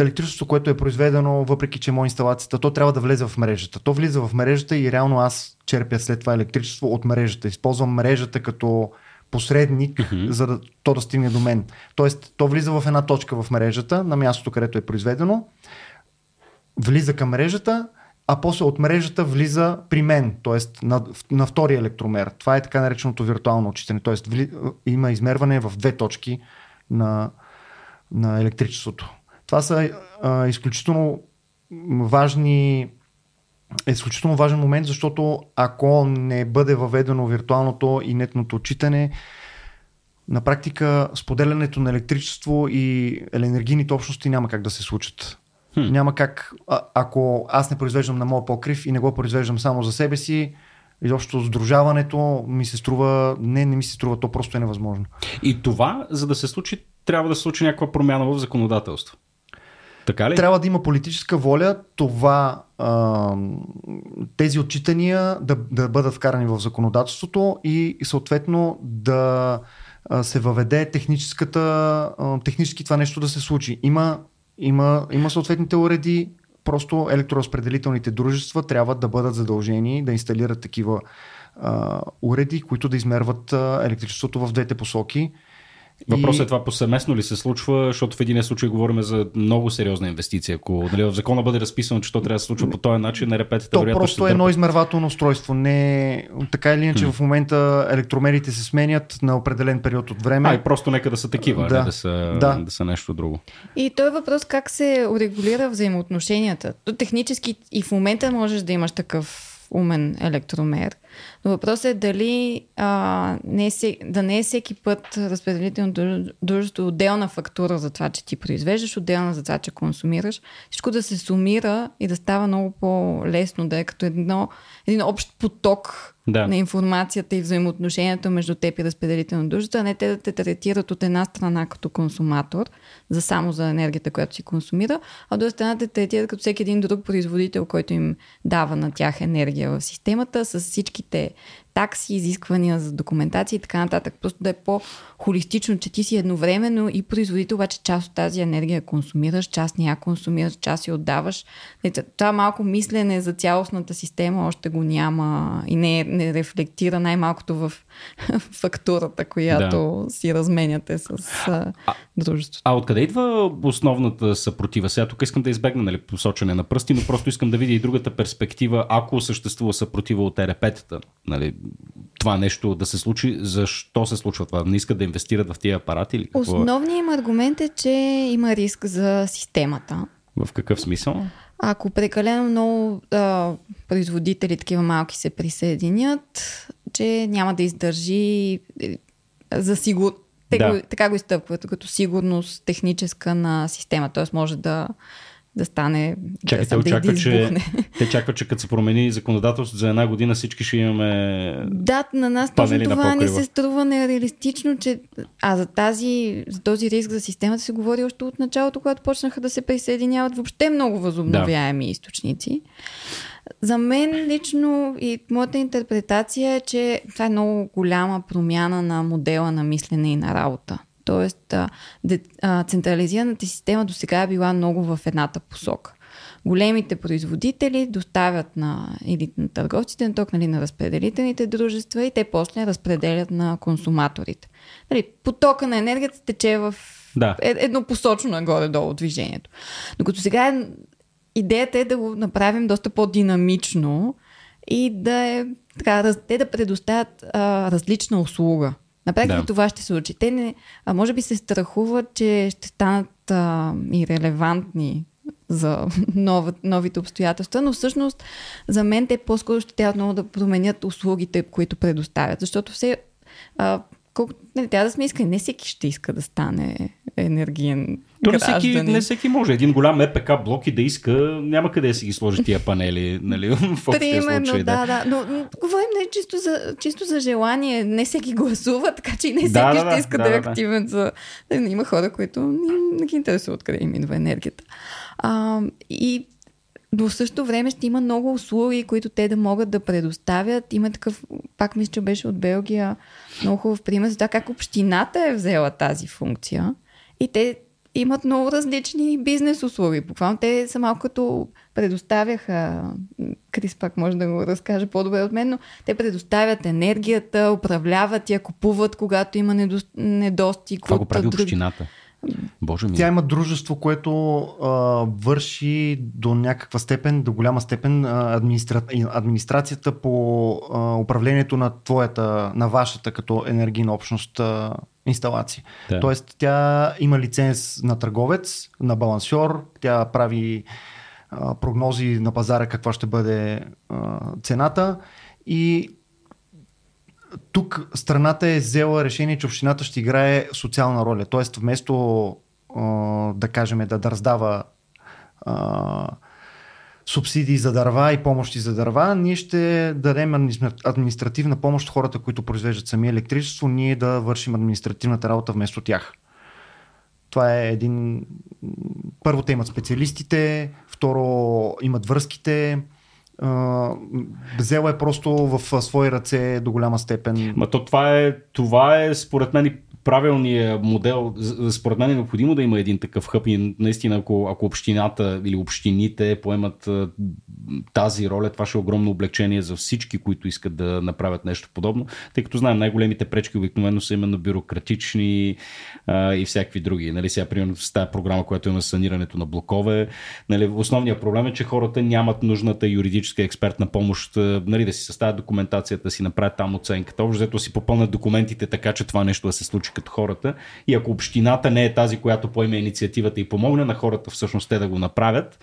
електричеството, което е произведено, въпреки че е моя инсталацията, то трябва да влезе в мрежата. То влиза в мрежата и реално аз черпя след това електричество от мрежата. Използвам мрежата като посредник, mm-hmm. за да то да стигне до мен. Тоест, то влиза в една точка в мрежата, на мястото, където е произведено, влиза към мрежата, а после от мрежата влиза при мен, т.е. На, на втория електромер. Това е така нареченото виртуално отчитане. Т.е. Има измерване в две точки на, на електричеството. Това са а, изключително важни е изключително важен момент, защото ако не бъде въведено виртуалното и нетното отчитане, на практика споделянето на електричество и енергийните общности няма как да се случат. Хм. Няма как, а, ако аз не произвеждам на моя покрив и не го произвеждам само за себе си, изобщо сдружаването ми се струва, не, не ми се струва, то просто е невъзможно. И това, за да се случи, трябва да се случи някаква промяна в законодателство. Така ли? Трябва да има политическа воля това, а, тези отчитания да, да бъдат вкарани в законодателството и съответно да се въведе техническата, технически това нещо да се случи. Има, има, има съответните уреди, просто електроразпределителните дружества трябва да бъдат задължени да инсталират такива а, уреди, които да измерват електричеството в двете посоки Въпросът и... е това повсеместно ли се случва, защото в един случай говорим за много сериозна инвестиция. Ако нали, в закона бъде разписано, че то трябва да се случва по този начин, на репетите То просто е едно измервателно устройство. Не, така или иначе, hmm. в момента електромерите се сменят на определен период от време. А, и просто нека да са такива, да, не да, са, да. да са нещо друго. И той е въпрос как се урегулира взаимоотношенията. То технически и в момента можеш да имаш такъв умен електромер. Но въпросът е дали а, не е, да не е всеки път разпределително дружество отделна фактура за това, че ти произвеждаш, отделна за това, че консумираш. Всичко да се сумира и да става много по-лесно, да е като едно, един общ поток да. на информацията и взаимоотношенията между теб и разпределително дружество, а не те да те третират от една страна като консуматор, за само за енергията, която си консумира, а от друга страна те третират като всеки един друг производител, който им дава на тях енергия в системата, с всичките такси, изисквания за документация и така нататък. Просто да е по-холистично, че ти си едновременно и производител, обаче част от тази енергия консумираш, част не я консумираш, част я отдаваш. Това малко мислене за цялостната система още го няма и не, не рефлектира най-малкото в <laughs> фактурата, която да. си разменяте с а, дружеството. А откъде идва основната съпротива? Сега тук искам да избегна нали, посочване на пръсти, но просто искам да видя и другата перспектива, ако съществува съпротива от ерепетата. Нали, това нещо да се случи, защо се случва това? Не искат да инвестират в тия апарати? Или какво? Основният им аргумент е, че има риск за системата. В какъв смисъл? Ако прекалено много а, производители, такива малки, се присъединят, че няма да издържи е, за сигур... Те да. го, така го изтъпват, като сигурност техническа на система. Т.е. може да да стане. Чакай, да, очаква, да че, те чакват, че като се промени законодателството за една година всички ще имаме. Да, на нас точно това не се струва нереалистично, че. А за, тази, за този риск за системата се говори още от началото, когато почнаха да се присъединяват въобще много възобновяеми да. източници. За мен лично и моята интерпретация е, че това е много голяма промяна на модела на мислене и на работа. Тоест, а, де, а, централизираната система до сега е била много в едната посока. Големите производители доставят на, или на търговците на ток, нали, на разпределителните дружества и те после разпределят на консуматорите. Нали, потока на енергията тече в да. Е, еднопосочно нагоре-долу движението. Докато сега е, идеята е да го направим доста по-динамично и да е така, те да предоставят а, различна услуга. На практика да. това ще се случи. Те не, а може би се страхуват, че ще станат а, и релевантни за <laughs> нов, новите обстоятелства, но всъщност за мен те по-скоро ще трябва много да променят услугите, които предоставят, защото все а, колко, не, трябва да сме искали. Не всеки ще иска да стане енергиен То не всеки, не всеки може. Един голям ЕПК блок и да иска, няма къде да си ги сложи тия панели. Нали, <laughs> в Примерно, случай, да, да. Но, говорим не чисто за, чисто за желание. Не всеки гласува, така че и не всеки да, ще да, иска да, да, е активен за... Има хора, които не, не ги интересува откъде им идва енергията. А, и но в същото време ще има много услуги, които те да могат да предоставят. Има такъв, пак мисля, че беше от Белгия, много хубав пример за това как общината е взела тази функция. И те имат много различни бизнес услуги. Буквално те са малко като предоставяха, Крис пак може да го разкаже по-добре от мен, но те предоставят енергията, управляват я, купуват, когато има недостиг. Това го прави друг... общината. Боже ми. Тя има дружество, което а, върши до някаква степен, до голяма степен администра... администрацията по а, управлението на твоята, на вашата като енергийна общност а, инсталация. Да. Тоест тя има лиценз на търговец, на балансьор, тя прави а, прогнози на пазара каква ще бъде а, цената и тук страната е взела решение, че общината ще играе социална роля. Тоест, вместо да кажем да, да раздава субсидии за дърва и помощи за дърва, ние ще дадем административна помощ хората, които произвеждат сами електричество, ние да вършим административната работа вместо тях. Това е един... Първо те имат специалистите, второ имат връзките, взела е просто в свои ръце до голяма степен. Ма то това е, това е според мен и правилният модел, според мен е необходимо да има един такъв хъб и наистина ако, ако общината или общините поемат тази роля, това ще е огромно облегчение за всички, които искат да направят нещо подобно, тъй като знаем най-големите пречки обикновено са именно бюрократични а, и всякакви други. Нали, сега, примерно, с тази програма, която има санирането на блокове, нали, основният проблем е, че хората нямат нужната юридическа експертна помощ, нали, да си съставят документацията, да си направят там оценката, общо си попълнят документите така, че това нещо да се случи като хората. И ако общината не е тази, която поеме инициативата и помогне на хората всъщност те да го направят,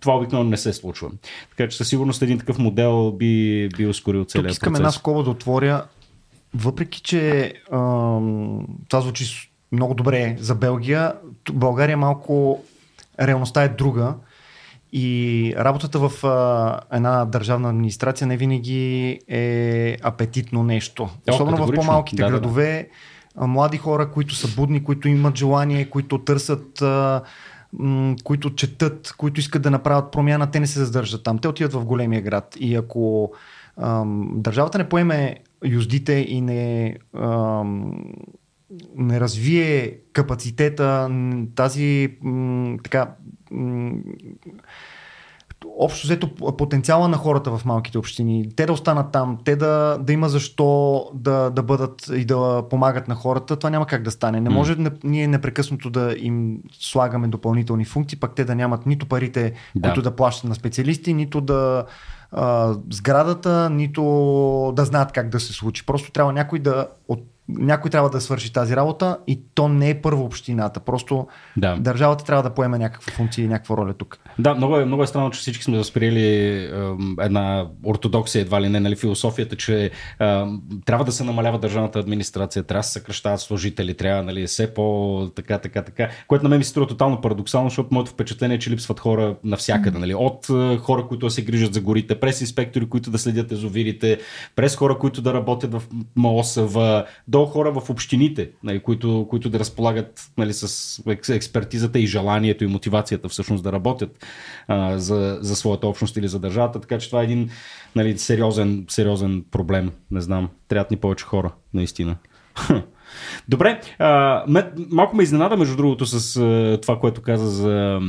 това обикновено не се случва. Така че със сигурност един такъв модел би, би ускорил целият Тук искам процес. една скоба да отворя. Въпреки, че ам, това звучи много добре за Белгия, България малко реалността е друга. И работата в а, една държавна администрация не винаги е апетитно нещо. Особено в по-малките да, градове. Да, да. Млади хора, които са будни, които имат желание, които търсят а, които четат, които искат да направят промяна, те не се задържат там. Те отиват в големия град. И ако ам, държавата не поеме юздите и не, ам, не развие капацитета, тази така общо взето потенциала на хората в малките общини, те да останат там, те да, да има защо да, да бъдат и да помагат на хората, това няма как да стане. Не може mm. ние непрекъснато да им слагаме допълнителни функции, пък те да нямат нито парите, да. които да плащат на специалисти, нито да а, сградата, нито да знаят как да се случи. Просто трябва някой да от някой трябва да свърши тази работа и то не е първо общината. Просто да. държавата трябва да поеме някаква функция и някаква роля тук. Да, много е, много е странно, че всички сме възприели е, една ортодоксия, едва ли не, нали, философията, че е, трябва да се намалява държавната администрация, трябва да се съкръщават служители, трябва нали, все по така, така, така, което на мен ми се струва тотално парадоксално, защото моето впечатление е, че липсват хора навсякъде. Нали, от е, хора, които се грижат за горите, през инспектори, които да следят езовирите, през хора, които да работят в МОСВ, до хора в общините, нали, които, които да разполагат нали, с експертизата и желанието и мотивацията всъщност да работят а, за, за своята общност или за държавата. Така че това е един нали, сериозен, сериозен проблем. Не знам, трябват ни повече хора, наистина. Добре, а, малко ме изненада, между другото, с а, това, което каза за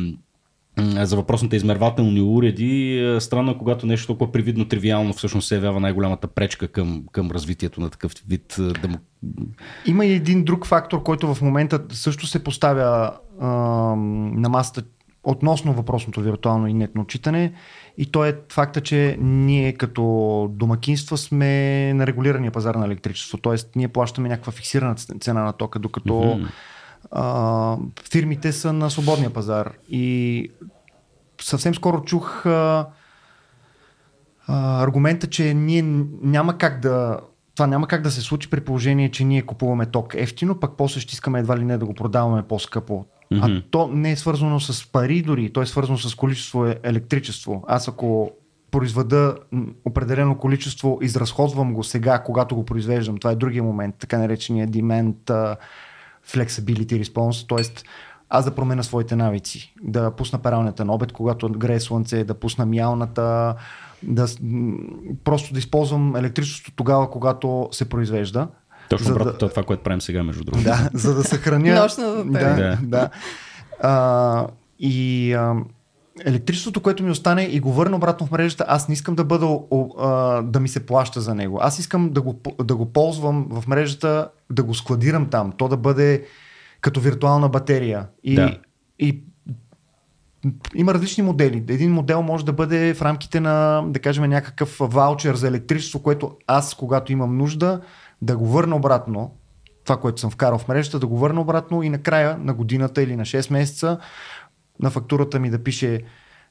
за въпросните измервателни уреди. Е, странно е, когато нещо толкова привидно, тривиално всъщност се явява най-голямата пречка към, към развитието на такъв вид е, демо... Има и един друг фактор, който в момента също се поставя а, на масата относно въпросното виртуално и нетно читане и то е факта, че ние като домакинства сме на регулирания пазар на електричество, т.е. ние плащаме някаква фиксирана цена на тока, докато mm-hmm а, фирмите са на свободния пазар. И съвсем скоро чух а, а, аргумента, че ние няма как да. Това няма как да се случи при положение, че ние купуваме ток ефтино, пък после ще искаме едва ли не да го продаваме по-скъпо. Mm-hmm. А то не е свързано с пари дори, то е свързано с количество електричество. Аз ако произведа определено количество, изразходвам го сега, когато го произвеждам. Това е другия момент, така наречения demand flexibility response, т.е. аз да променя своите навици, да пусна пералнята на обед, когато грее слънце, да пусна мялната, да, просто да използвам електричеството тогава, когато се произвежда. Точно брат, да, това, което правим сега, между другото. Да, за да съхраня. Нощно да, да. да. А, и а, електричеството, което ми остане и го върна обратно в мрежата, аз не искам да бъда а, да ми се плаща за него. Аз искам да го, да го ползвам в мрежата, да го складирам там, то да бъде като виртуална батерия. И, да. и има различни модели. Един модел може да бъде в рамките на, да кажем, някакъв ваучер за електричество, което аз, когато имам нужда, да го върна обратно, това, което съм вкарал в мрежата, да го върна обратно и накрая на годината или на 6 месеца на фактурата ми да пише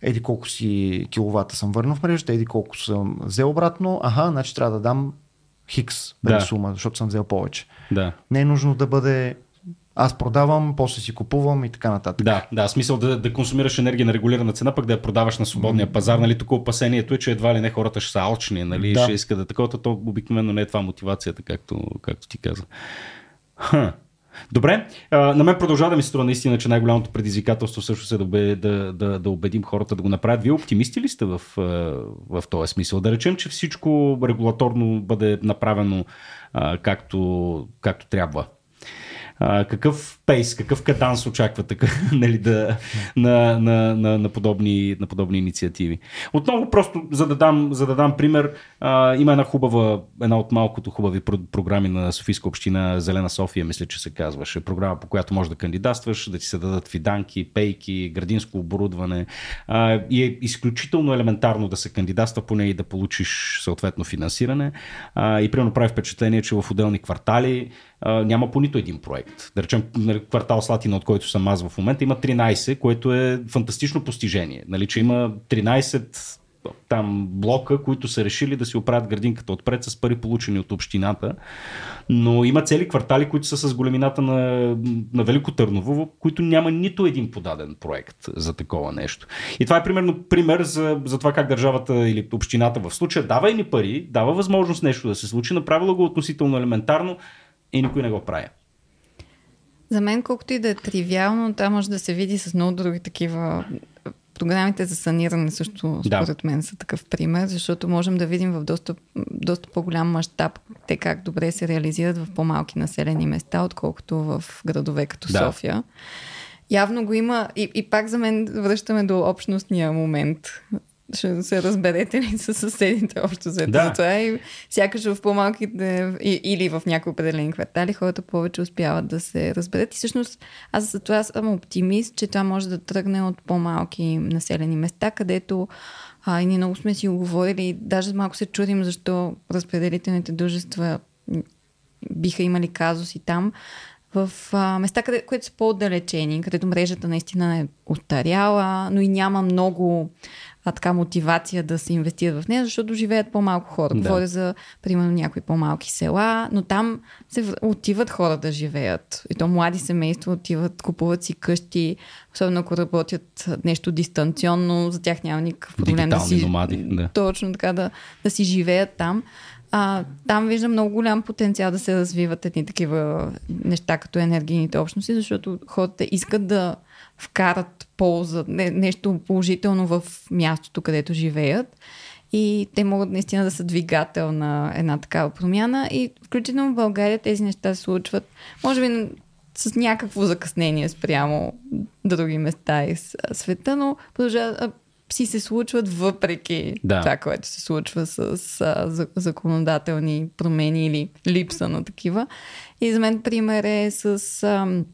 еди колко си киловата съм върнал в мрежата, еди колко съм взел обратно, аха, значи трябва да дам хикс да. сума, защото съм взел повече. Да. Не е нужно да бъде аз продавам, после си купувам и така нататък. Да, да, смисъл да, да консумираш енергия на регулирана цена, пък да я продаваш на свободния пазар. Нали, тук опасението е, че едва ли не хората ще са алчни, нали, Да. ще искат да такова, то обикновено не е това мотивацията, както, както ти каза. Ха. Добре, на мен продължава да ми се струва наистина, че най-голямото предизвикателство също е да, убе, да, да, да убедим хората да го направят. Вие оптимисти ли сте в, в този смисъл? Да речем, че всичко регулаторно бъде направено както, както трябва. А, какъв пейс, какъв каданс очаквате <laughs> нали, да, на, на, на, на, подобни, на подобни инициативи? Отново, просто за да дам, за да дам пример, а, има една хубава, една от малкото хубави про- програми на Софийска община Зелена София, мисля, че се казваше. Програма, по която можеш да кандидатстваш, да ти се дадат фиданки, пейки, градинско оборудване. А, и е изключително елементарно да се кандидатства по нея и да получиш съответно финансиране. А, и примерно прави впечатление, че в отделни квартали няма по нито един проект. Да речем, нали, квартал Слатина, от който съм аз в момента, има 13, което е фантастично постижение. Нали, че има 13 там блока, които са решили да си оправят градинката отпред с пари получени от общината. Но има цели квартали, които са с големината на, на Велико Търново, които няма нито един подаден проект за такова нещо. И това е примерно пример за, за това как държавата или общината в случая дава ни пари, дава възможност нещо да се случи, направила го относително елементарно и никой не го прави. За мен, колкото и да е тривиално, това може да се види с много други такива. Програмите за саниране също, Да. според мен, са такъв пример, защото можем да видим в доста, доста по-голям мащаб те как добре се реализират в по-малки населени места, отколкото в градове като Да. София. Явно го има и, и пак за мен връщаме до общностния момент. Ще се разберете ли с съседите общо взето. Да. Затова и сякаш в по-малките или в някои определени квартали хората повече успяват да се разберат. И всъщност аз за това съм оптимист, че това може да тръгне от по-малки населени места, където а, и ние много сме си оговорили, даже малко се чудим защо разпределителните дружества биха имали казуси там, в а, места, къде, които са по-отдалечени, където мрежата наистина е устаряла, но и няма много а, така мотивация да се инвестират в нея, защото живеят по-малко хора. Да. Говоря за, примерно, някои по-малки села, но там се отиват хора да живеят. И то млади семейства отиват, купуват си къщи, особено ако работят нещо дистанционно, за тях няма никакъв проблем да си... номади, да. Точно така, да, да си живеят там. А, там виждам много голям потенциал да се развиват едни такива неща като енергийните общности, защото хората искат да вкарат полза, не, нещо положително в мястото, където живеят. И те могат наистина да са двигател на една такава промяна. И включително в България тези неща се случват, може би с някакво закъснение спрямо други места из а, света, но продължават, си се случват въпреки Да. това, което се случва с за- законодателни промени или липса на такива. И за мен пример е с ам,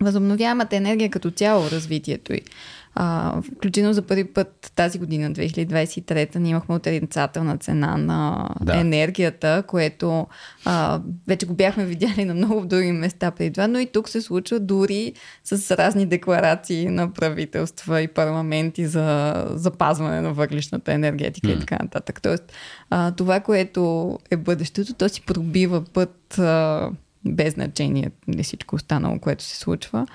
възобновяемата енергия като цяло развитието й. А, включително за първи път тази година, 2023, ние имахме отрицателна цена на Да. енергията, което а, вече го бяхме видяли на много други места преди това, но и тук се случва дори с разни декларации на правителства и парламенти за запазване на въглишната енергетика и така нататък. Тоест, а, това, което е бъдещето, то си пробива път а, без значение нали, всичко останало, което се случва.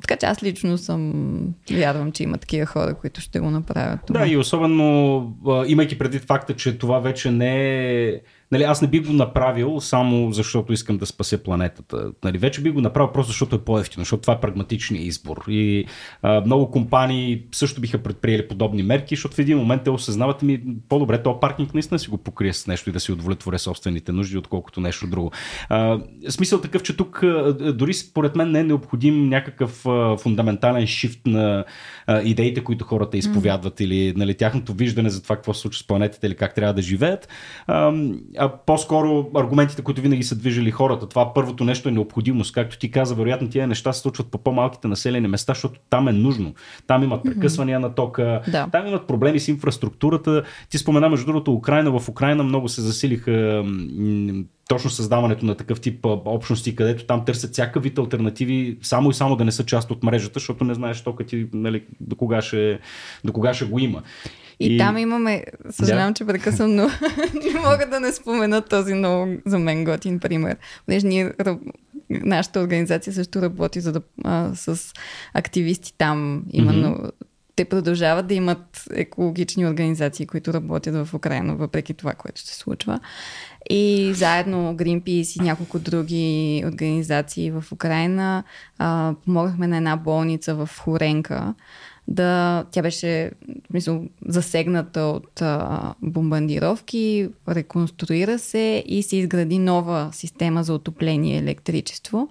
Така че аз лично съм, вярвам, че има такива хора, които ще го направят. това. Да, и особено имайки предвид факта, че това вече не е... Нали, аз не бих го направил само защото искам да спася планетата. Нали, вече бих го направил просто защото е по-ефтино, защото това е прагматичният избор. И а, много компании също биха предприели подобни мерки, защото в един момент те осъзнават ми по-добре този паркинг наистина си го покрие с нещо и да си удовлетворя собствените нужди, отколкото нещо друго. А, смисъл такъв, че тук а, дори според мен не е необходим някакъв а, фундаментален шифт на а, идеите, които хората изповядват или нали, тяхното виждане за това какво се случва с планетата или как трябва да живеят. А, а по-скоро аргументите, които винаги са движили хората. Това първото нещо е необходимост. Както ти каза, вероятно тия неща се случват по по-малките населени места, защото там е нужно. Там имат прекъсвания на тока, Да. там имат проблеми с инфраструктурата. Ти спомена, между другото, Украина. В Украина много се засилиха точно създаването на такъв тип общности, където там търсят всяка вид альтернативи, само и само да не са част от мрежата, защото не знаеш тока ти нали, до, кога ще, до кога ще го има. И, и там имаме, съжалявам, Да. че прекъсвам, но <laughs> не мога да не спомена този много за мен готин пример. Понеже ние нашата организация също работи за да, а, с активисти там, именно mm-hmm. те продължават да имат екологични организации, които работят в Украина, въпреки това, което се случва. И заедно Greenpeace и няколко други организации в Украина а, помогнахме на една болница в Хоренка, да, тя беше мисъл, засегната от а, бомбардировки, реконструира се и се изгради нова система за отопление и електричество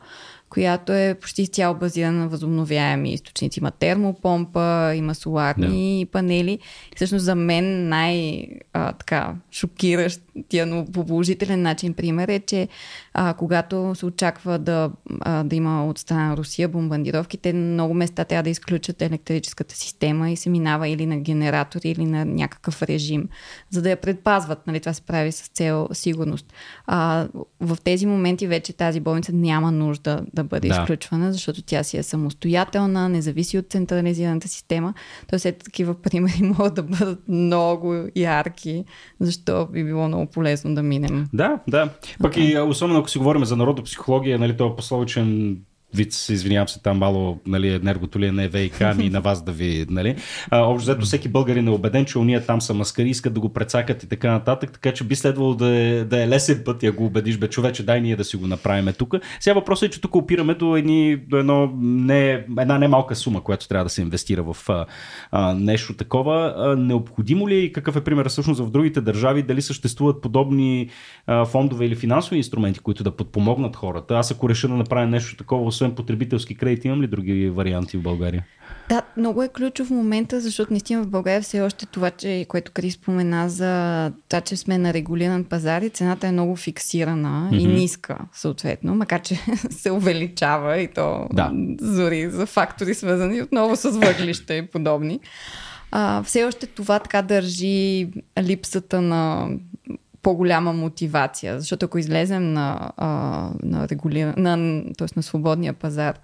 която е почти цяло базирана на възобновяеми източници. Има термопомпа, има соларни yeah. панели. И всъщност за мен най-така шокиращия, но по положителен начин пример е, че а, когато се очаква да, а, да има от страна на Русия бомбардировките, много места трябва да изключат електрическата система и се минава или на генератори, или на някакъв режим, за да я предпазват. Нали, това се прави с цел сигурност. А, в тези моменти вече тази болница няма нужда да да бъде да. изключвана, защото тя си е самостоятелна, не зависи от централизираната система. Тоест, ето такива примери <laughs> могат да бъдат много ярки, защо би било много полезно да минем. Да, да. Пък okay. и особено ако си говорим за народопсихология, нали, това пословичен вид, се извинявам се там мало, нали, енергото ли е не ВИК, ми на вас да ви, нали. А, общо взето всеки българин е убеден, че уния там са маскари, искат да го прецакат и така нататък, така че би следвало да е, да е лесен път, я го убедиш, бе човече, дай ние да си го направим тук. Сега въпросът е, че тук опираме до, едни, до едно не, една немалка сума, която трябва да се инвестира в а, а, нещо такова. А, необходимо ли е и какъв е пример всъщност в другите държави, дали съществуват подобни а, фондове или финансови инструменти, които да подпомогнат хората? Аз ако реша да направя нещо такова, освен потребителски кредит, имам ли други варианти в България? Да, много е ключов момента, защото наистина в България все още това, че, което Крис спомена за това, че сме на регулиран пазар и цената е много фиксирана mm-hmm. и ниска, съответно, макар че <laughs> се увеличава и то да. зори за фактори свързани отново с въглища и подобни. А, все още това така държи липсата на по-голяма мотивация. Защото ако излезем на, а, на, регулира... на, т.е. на свободния пазар,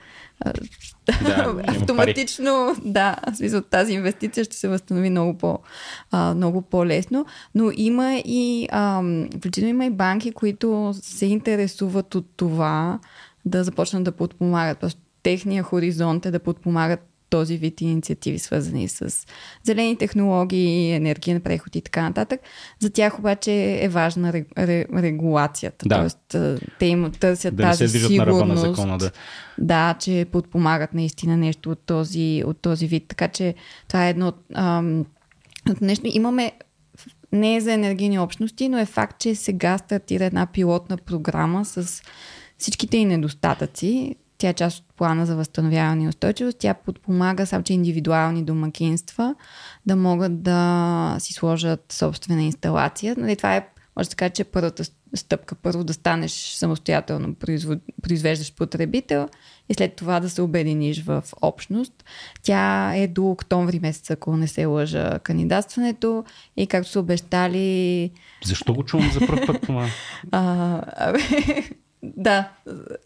да, <laughs> автоматично, да, смисъл, тази инвестиция ще се възстанови много, по, а, много по-лесно. Но има и, а, включително има и банки, които се интересуват от това да започнат да подпомагат. Просто техния хоризонт е да подпомагат този вид инициативи, свързани с зелени технологии, енергиен преход и така нататък. За тях обаче е важна регулацията. Да. Тоест, те им търсят да тази се сигурност. На, на закона, да. да, че подпомагат наистина нещо от този, от този вид. Така че това е едно ам, от нещо. Имаме не е за енергийни общности, но е факт, че сега стартира една пилотна програма с всичките и недостатъци. Тя е част от плана за възстановяване и устойчивост. Тя подпомага само, че индивидуални домакинства да могат да си сложат собствена инсталация. Нали, това е, може да се каже, че първата стъпка. Първо да станеш самостоятелно производ... произвеждаш потребител и след това да се обединиш в общност. Тя е до октомври месец, ако не се лъжа кандидатстването и както са обещали... Защо го чувам за първ път това? <laughs> да,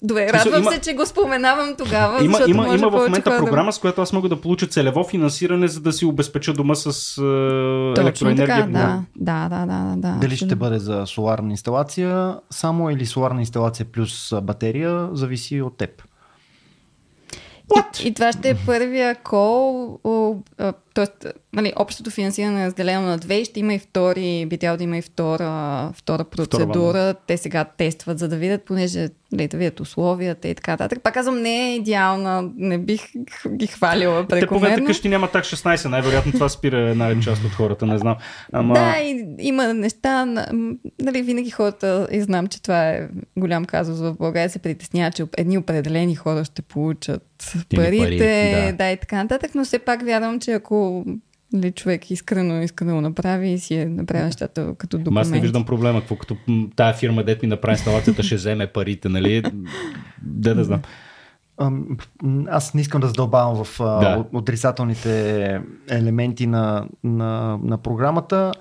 добре, радвам има, се, че го споменавам тогава. Има, има, има в момента програма, да... с която аз мога да получа целево финансиране, за да си обезпеча дома с uh, електроенергия. Така, да, да, да, да, да. Дали ще бъде за соларна инсталация само или соларна инсталация плюс батерия, зависи от теб. И, и това ще е първия кол, Тоест, нали, общото финансиране е разделено на две ще има и втори, би трябвало да има и втора, втора процедура. Втора Те сега тестват, за да видят, понеже нали, да видят условията и така нататък. Пак казвам, не е идеална, не бих ги хвалила прекомерно. Те къщи няма так 16, най-вероятно това спира една част от хората, не знам. Ама... Да, и има неща, нали, винаги хората, и знам, че това е голям казус в България, се притеснява, че едни определени хора ще получат парите, пари, да. да, и така нататък, но все пак вярвам, че ако нали, човек искрено иска да го направи и си е направил нещата като документ. Аз не виждам проблема, какво като тая фирма, дет ми направи инсталацията, ще вземе парите, нали? Да, да знам. Аз не искам да задълбавам в да. отрицателните елементи на, на, на програмата.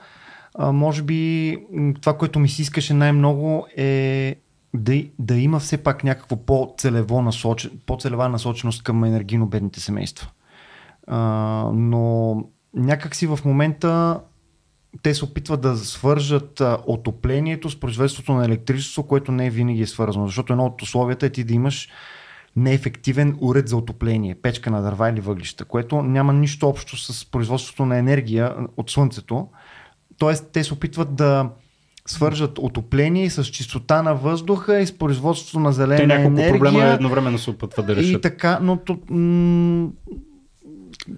А, може би това, което ми се искаше най-много е да, да има все пак някакво по-целево насочен, по-целева насоченост към енергийно бедните семейства. А, но някак си в момента те се опитват да свържат отоплението с производството на електричество, което не е винаги е свързано. Защото едно от условията е ти да имаш неефективен уред за отопление, печка на дърва или въглища, което няма нищо общо с производството на енергия от слънцето. Тоест, те се опитват да свържат отопление с чистота на въздуха и с производството на зелена Те няколко енергия. проблема едновременно се опитват да решат. И така, но то, м-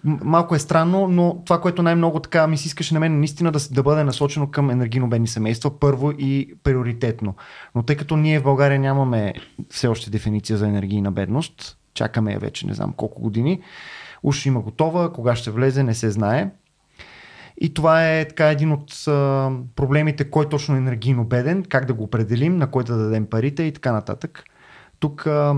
малко е странно, но това, което най-много така ми се искаше на мен, наистина да, да бъде насочено към енергийно бедни семейства, първо и приоритетно. Но тъй като ние в България нямаме все още дефиниция за енергийна бедност, чакаме я вече не знам колко години, уж има готова, кога ще влезе, не се знае. И това е така един от а, проблемите, кой точно е енергийно беден, как да го определим, на кой да дадем парите и така нататък. Тук а,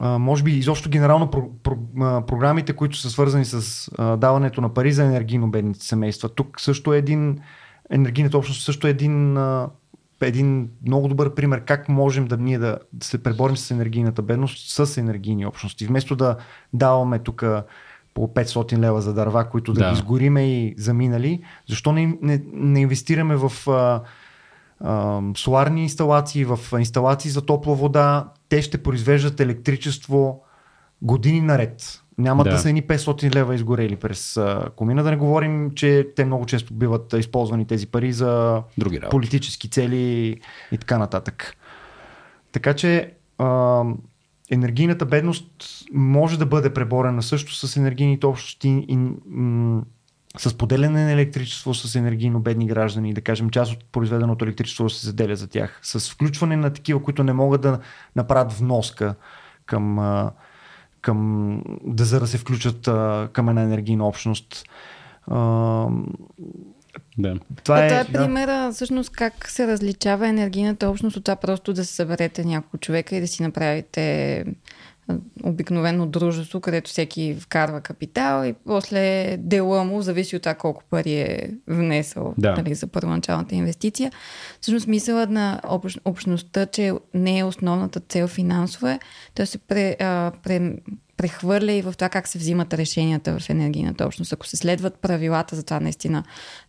а, може би изобщо генерално про, про, а, програмите, които са свързани с а, даването на пари за енергийно бедните семейства. Тук също е един, енергийната общност също е един, а, един много добър пример как можем да ние да, да се преборим с енергийната бедност с енергийни общности. Вместо да даваме тук по 500 лева за дърва, които да, Да. ги сгориме и заминали, защо не, не, не инвестираме в а, соларни инсталации, в инсталации за топла вода, те ще произвеждат електричество години наред. Няма да, Да. са едни 500 лева изгорели през а, комина. Да не говорим, че те много често биват използвани тези пари за Други работи. политически цели и така нататък. Така че а, енергийната бедност може да бъде преборена също с енергийните общности и м- с поделяне на електричество с енергийно бедни граждани, да кажем част от произведеното електричество да се заделя за тях, с включване на такива, които не могат да направят вноска към, към да за да се включат към една енергийна общност. Да. това е, това е да. примера всъщност как се различава енергийната общност от това просто да се съберете няколко човека и да си направите обикновено дружество, където всеки вкарва капитал и после дела му зависи от това колко пари е внесъл Да. нали, за първоначалната инвестиция. Всъщност смисълът на общ, общността, че не е основната цел финансова, е да се пре, а, пре, прехвърля и в това как се взимат решенията в енергийната общност. Ако се следват правилата за това наистина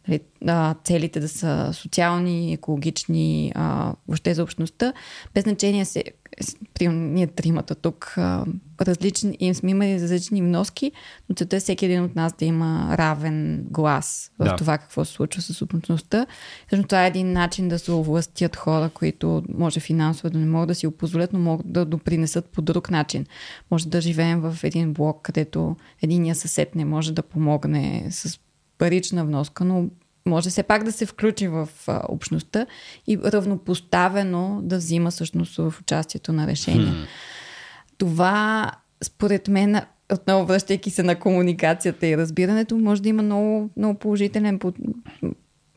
нали, а, целите да са социални, екологични, а, въобще за общността, без значение се, с- при ние тримата тук различни, им сме имали различни вноски, но целта е всеки един от нас да има равен глас в Да. това какво се случва с общността. Всъщност това е един начин да се овластят хора, които може финансово да не могат да си го позволят, но могат да допринесат по друг начин. Може да живеем в един блок, където единия съсед не може да помогне с парична вноска, но може все пак да се включи в а, общността и равнопоставено да взима всъщност в участието на решения. Това, според мен, отново връщайки се на комуникацията и разбирането, може да има много, много положителен по-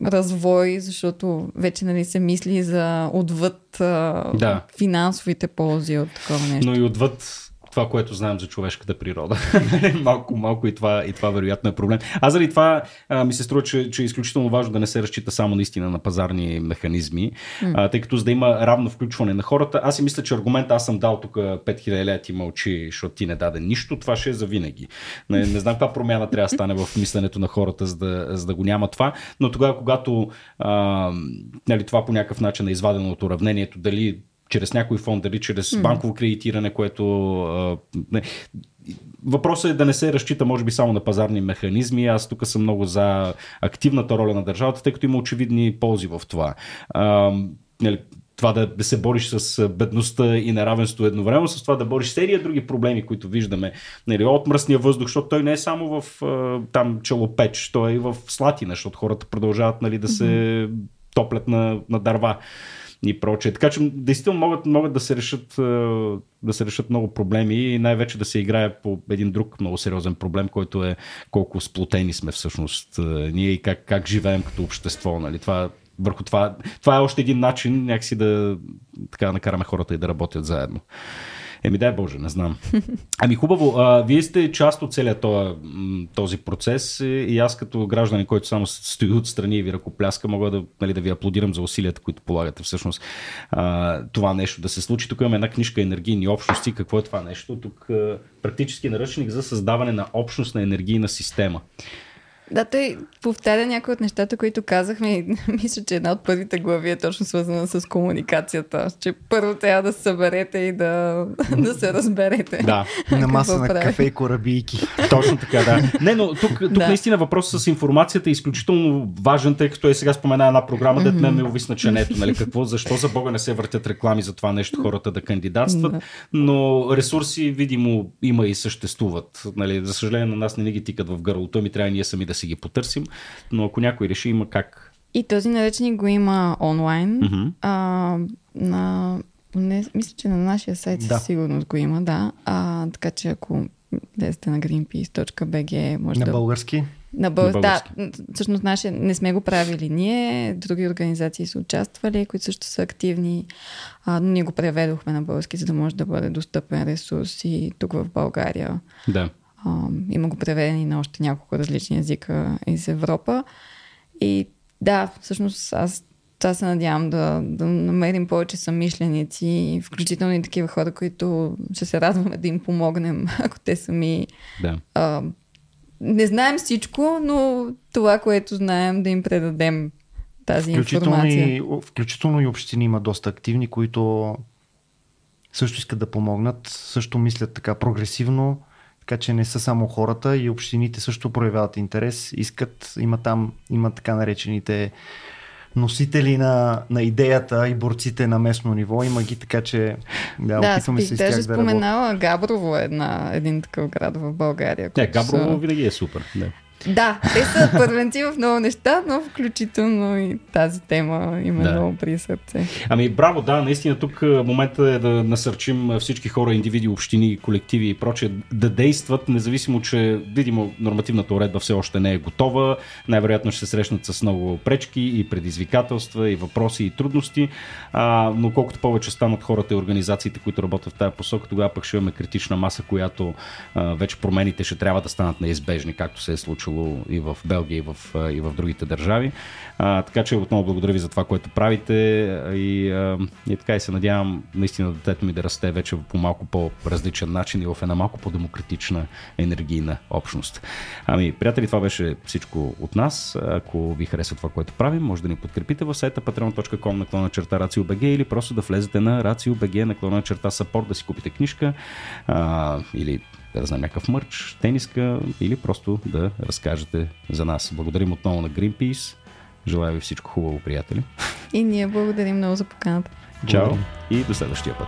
развой, защото вече нали, се мисли за отвъд а, Да. финансовите ползи от такова нещо. Но и отвъд това, което знаем за човешката природа. <laughs> малко, малко и това, и това вероятно е проблем. Аз заради това а, ми се струва, че, че е изключително важно да не се разчита само наистина на пазарни механизми, а, тъй като за да има равно включване на хората, аз си мисля, че аргумент аз съм дал тук 5000 лея ти мълчи, защото ти не даде нищо, това ще е за винаги. Не, не знам каква промяна трябва да стане в мисленето на хората, за да, за да го няма това, но тогава, когато а, нали, това по някакъв начин е извадено от уравнението, дали чрез някой фонд, дали чрез банково кредитиране, което... А, не. Въпросът е да не се разчита, може би, само на пазарни механизми. Аз тук съм много за активната роля на държавата, тъй като има очевидни ползи в това. А, нали, това да, се бориш с бедността и неравенство едновременно, с това да бориш серия други проблеми, които виждаме. Нали, от мръсния въздух, защото той не е само в там челопеч, той е и в Слатина, защото хората продължават нали, да се топлят на, на дърва и прочее. Така че действително могат, могат да, се решат, е, да се решат много проблеми и най-вече да се играе по един друг много сериозен проблем, който е колко сплотени сме всъщност е, ние и как, как живеем като общество. Нали? Това, върху това, това е още един начин някакси да така, накараме хората и да работят заедно. Еми дай Боже, не знам. <laughs> Ами хубаво, а, вие сте част от целият този, процес и аз като гражданин, който само стои отстрани и ви ръкопляска, мога да, нали, да ви аплодирам за усилията, които полагате всъщност а, това нещо да се случи. Тук имаме една книжка Енергийни общности. Какво е това нещо? Тук а, практически наръчник за създаване на общност на енергийна система. Да, той повтаря някои от нещата, които казахме <laughs> мисля, че една от първите глави е точно свързана с комуникацията. Че първо трябва да се съберете и да, <laughs> да се разберете. Да. <laughs> На маса на кафе и корабийки. Точно така, да. Не, но тук, тук Да. наистина въпросът с информацията е изключително важен, тъй като е сега спомена една програма, дет ме ме увисна ченето. Нали? Какво, защо за Бога не се въртят реклами за това нещо хората да кандидатстват, Да. но ресурси, видимо, има и съществуват. Нали? За съжаление, на нас не ни ги тикат в гърлото, ми трябва ние сами да си ги потърсим, но ако някой реши, има как. И този наречник го има онлайн. Мгм. А, на, не, мисля, че на нашия сайт Да. със сигурност го има, да. А, така че ако влезете на greenpeace.bg, може На да български. На бъл... На Да, български. всъщност нашия не сме го правили ние, други организации са участвали, които също са активни, а, но ние го преведохме на български, за да може да бъде достъпен ресурс и тук в България. Да. А, има го преведени на още няколко различни езика из Европа. И да, всъщност аз това се надявам да, да намерим повече съмишленици, включително и такива хора, които ще се радваме да им помогнем, <laughs> ако те сами Да. а, не знаем всичко, но това, което знаем, да им предадем тази Включително информация. и, включително и общини има доста активни, които също искат да помогнат, също мислят така прогресивно, така че не са само хората и общините също проявяват интерес, искат, има там, има така наречените носители на, на идеята и борците на местно ниво, има ги така, че да, Да, опитваме се с тях да работим. споменала Габрово е една, един такъв град в България. Не, Габрово са- винаги е супер. Да. Да, те са първенци в много неща, но включително и тази тема има Да. много при сърце. Ами браво, да, наистина тук момента е да насърчим всички хора, индивиди, общини, колективи и прочее да действат, независимо, че видимо нормативната уредба все още не е готова, най-вероятно ще се срещнат с много пречки и предизвикателства и въпроси и трудности, а, но колкото повече станат хората и организациите, които работят в тази посока, тогава пък ще имаме критична маса, която а, вече промените ще трябва да станат неизбежни, както се е случило и в Белгия, и в, и в другите държави. А, така че отново благодаря ви за това, което правите и, а, и така и се надявам наистина детето ми да расте вече по малко по-различен начин и в една малко по-демократична енергийна общност. Ами, приятели, това беше всичко от нас. Ако ви харесва това, което правим, може да ни подкрепите в сайта patreon.com наклона черта RACIO.BG или просто да влезете на RACIO.BG наклона черта support да си купите книжка а, или да знам, някакъв мърч, тениска или просто да разкажете за нас. Благодарим отново на Greenpeace. Желая ви всичко хубаво, приятели. И ние благодарим много за поканата. Чао Благодарим. и до следващия път.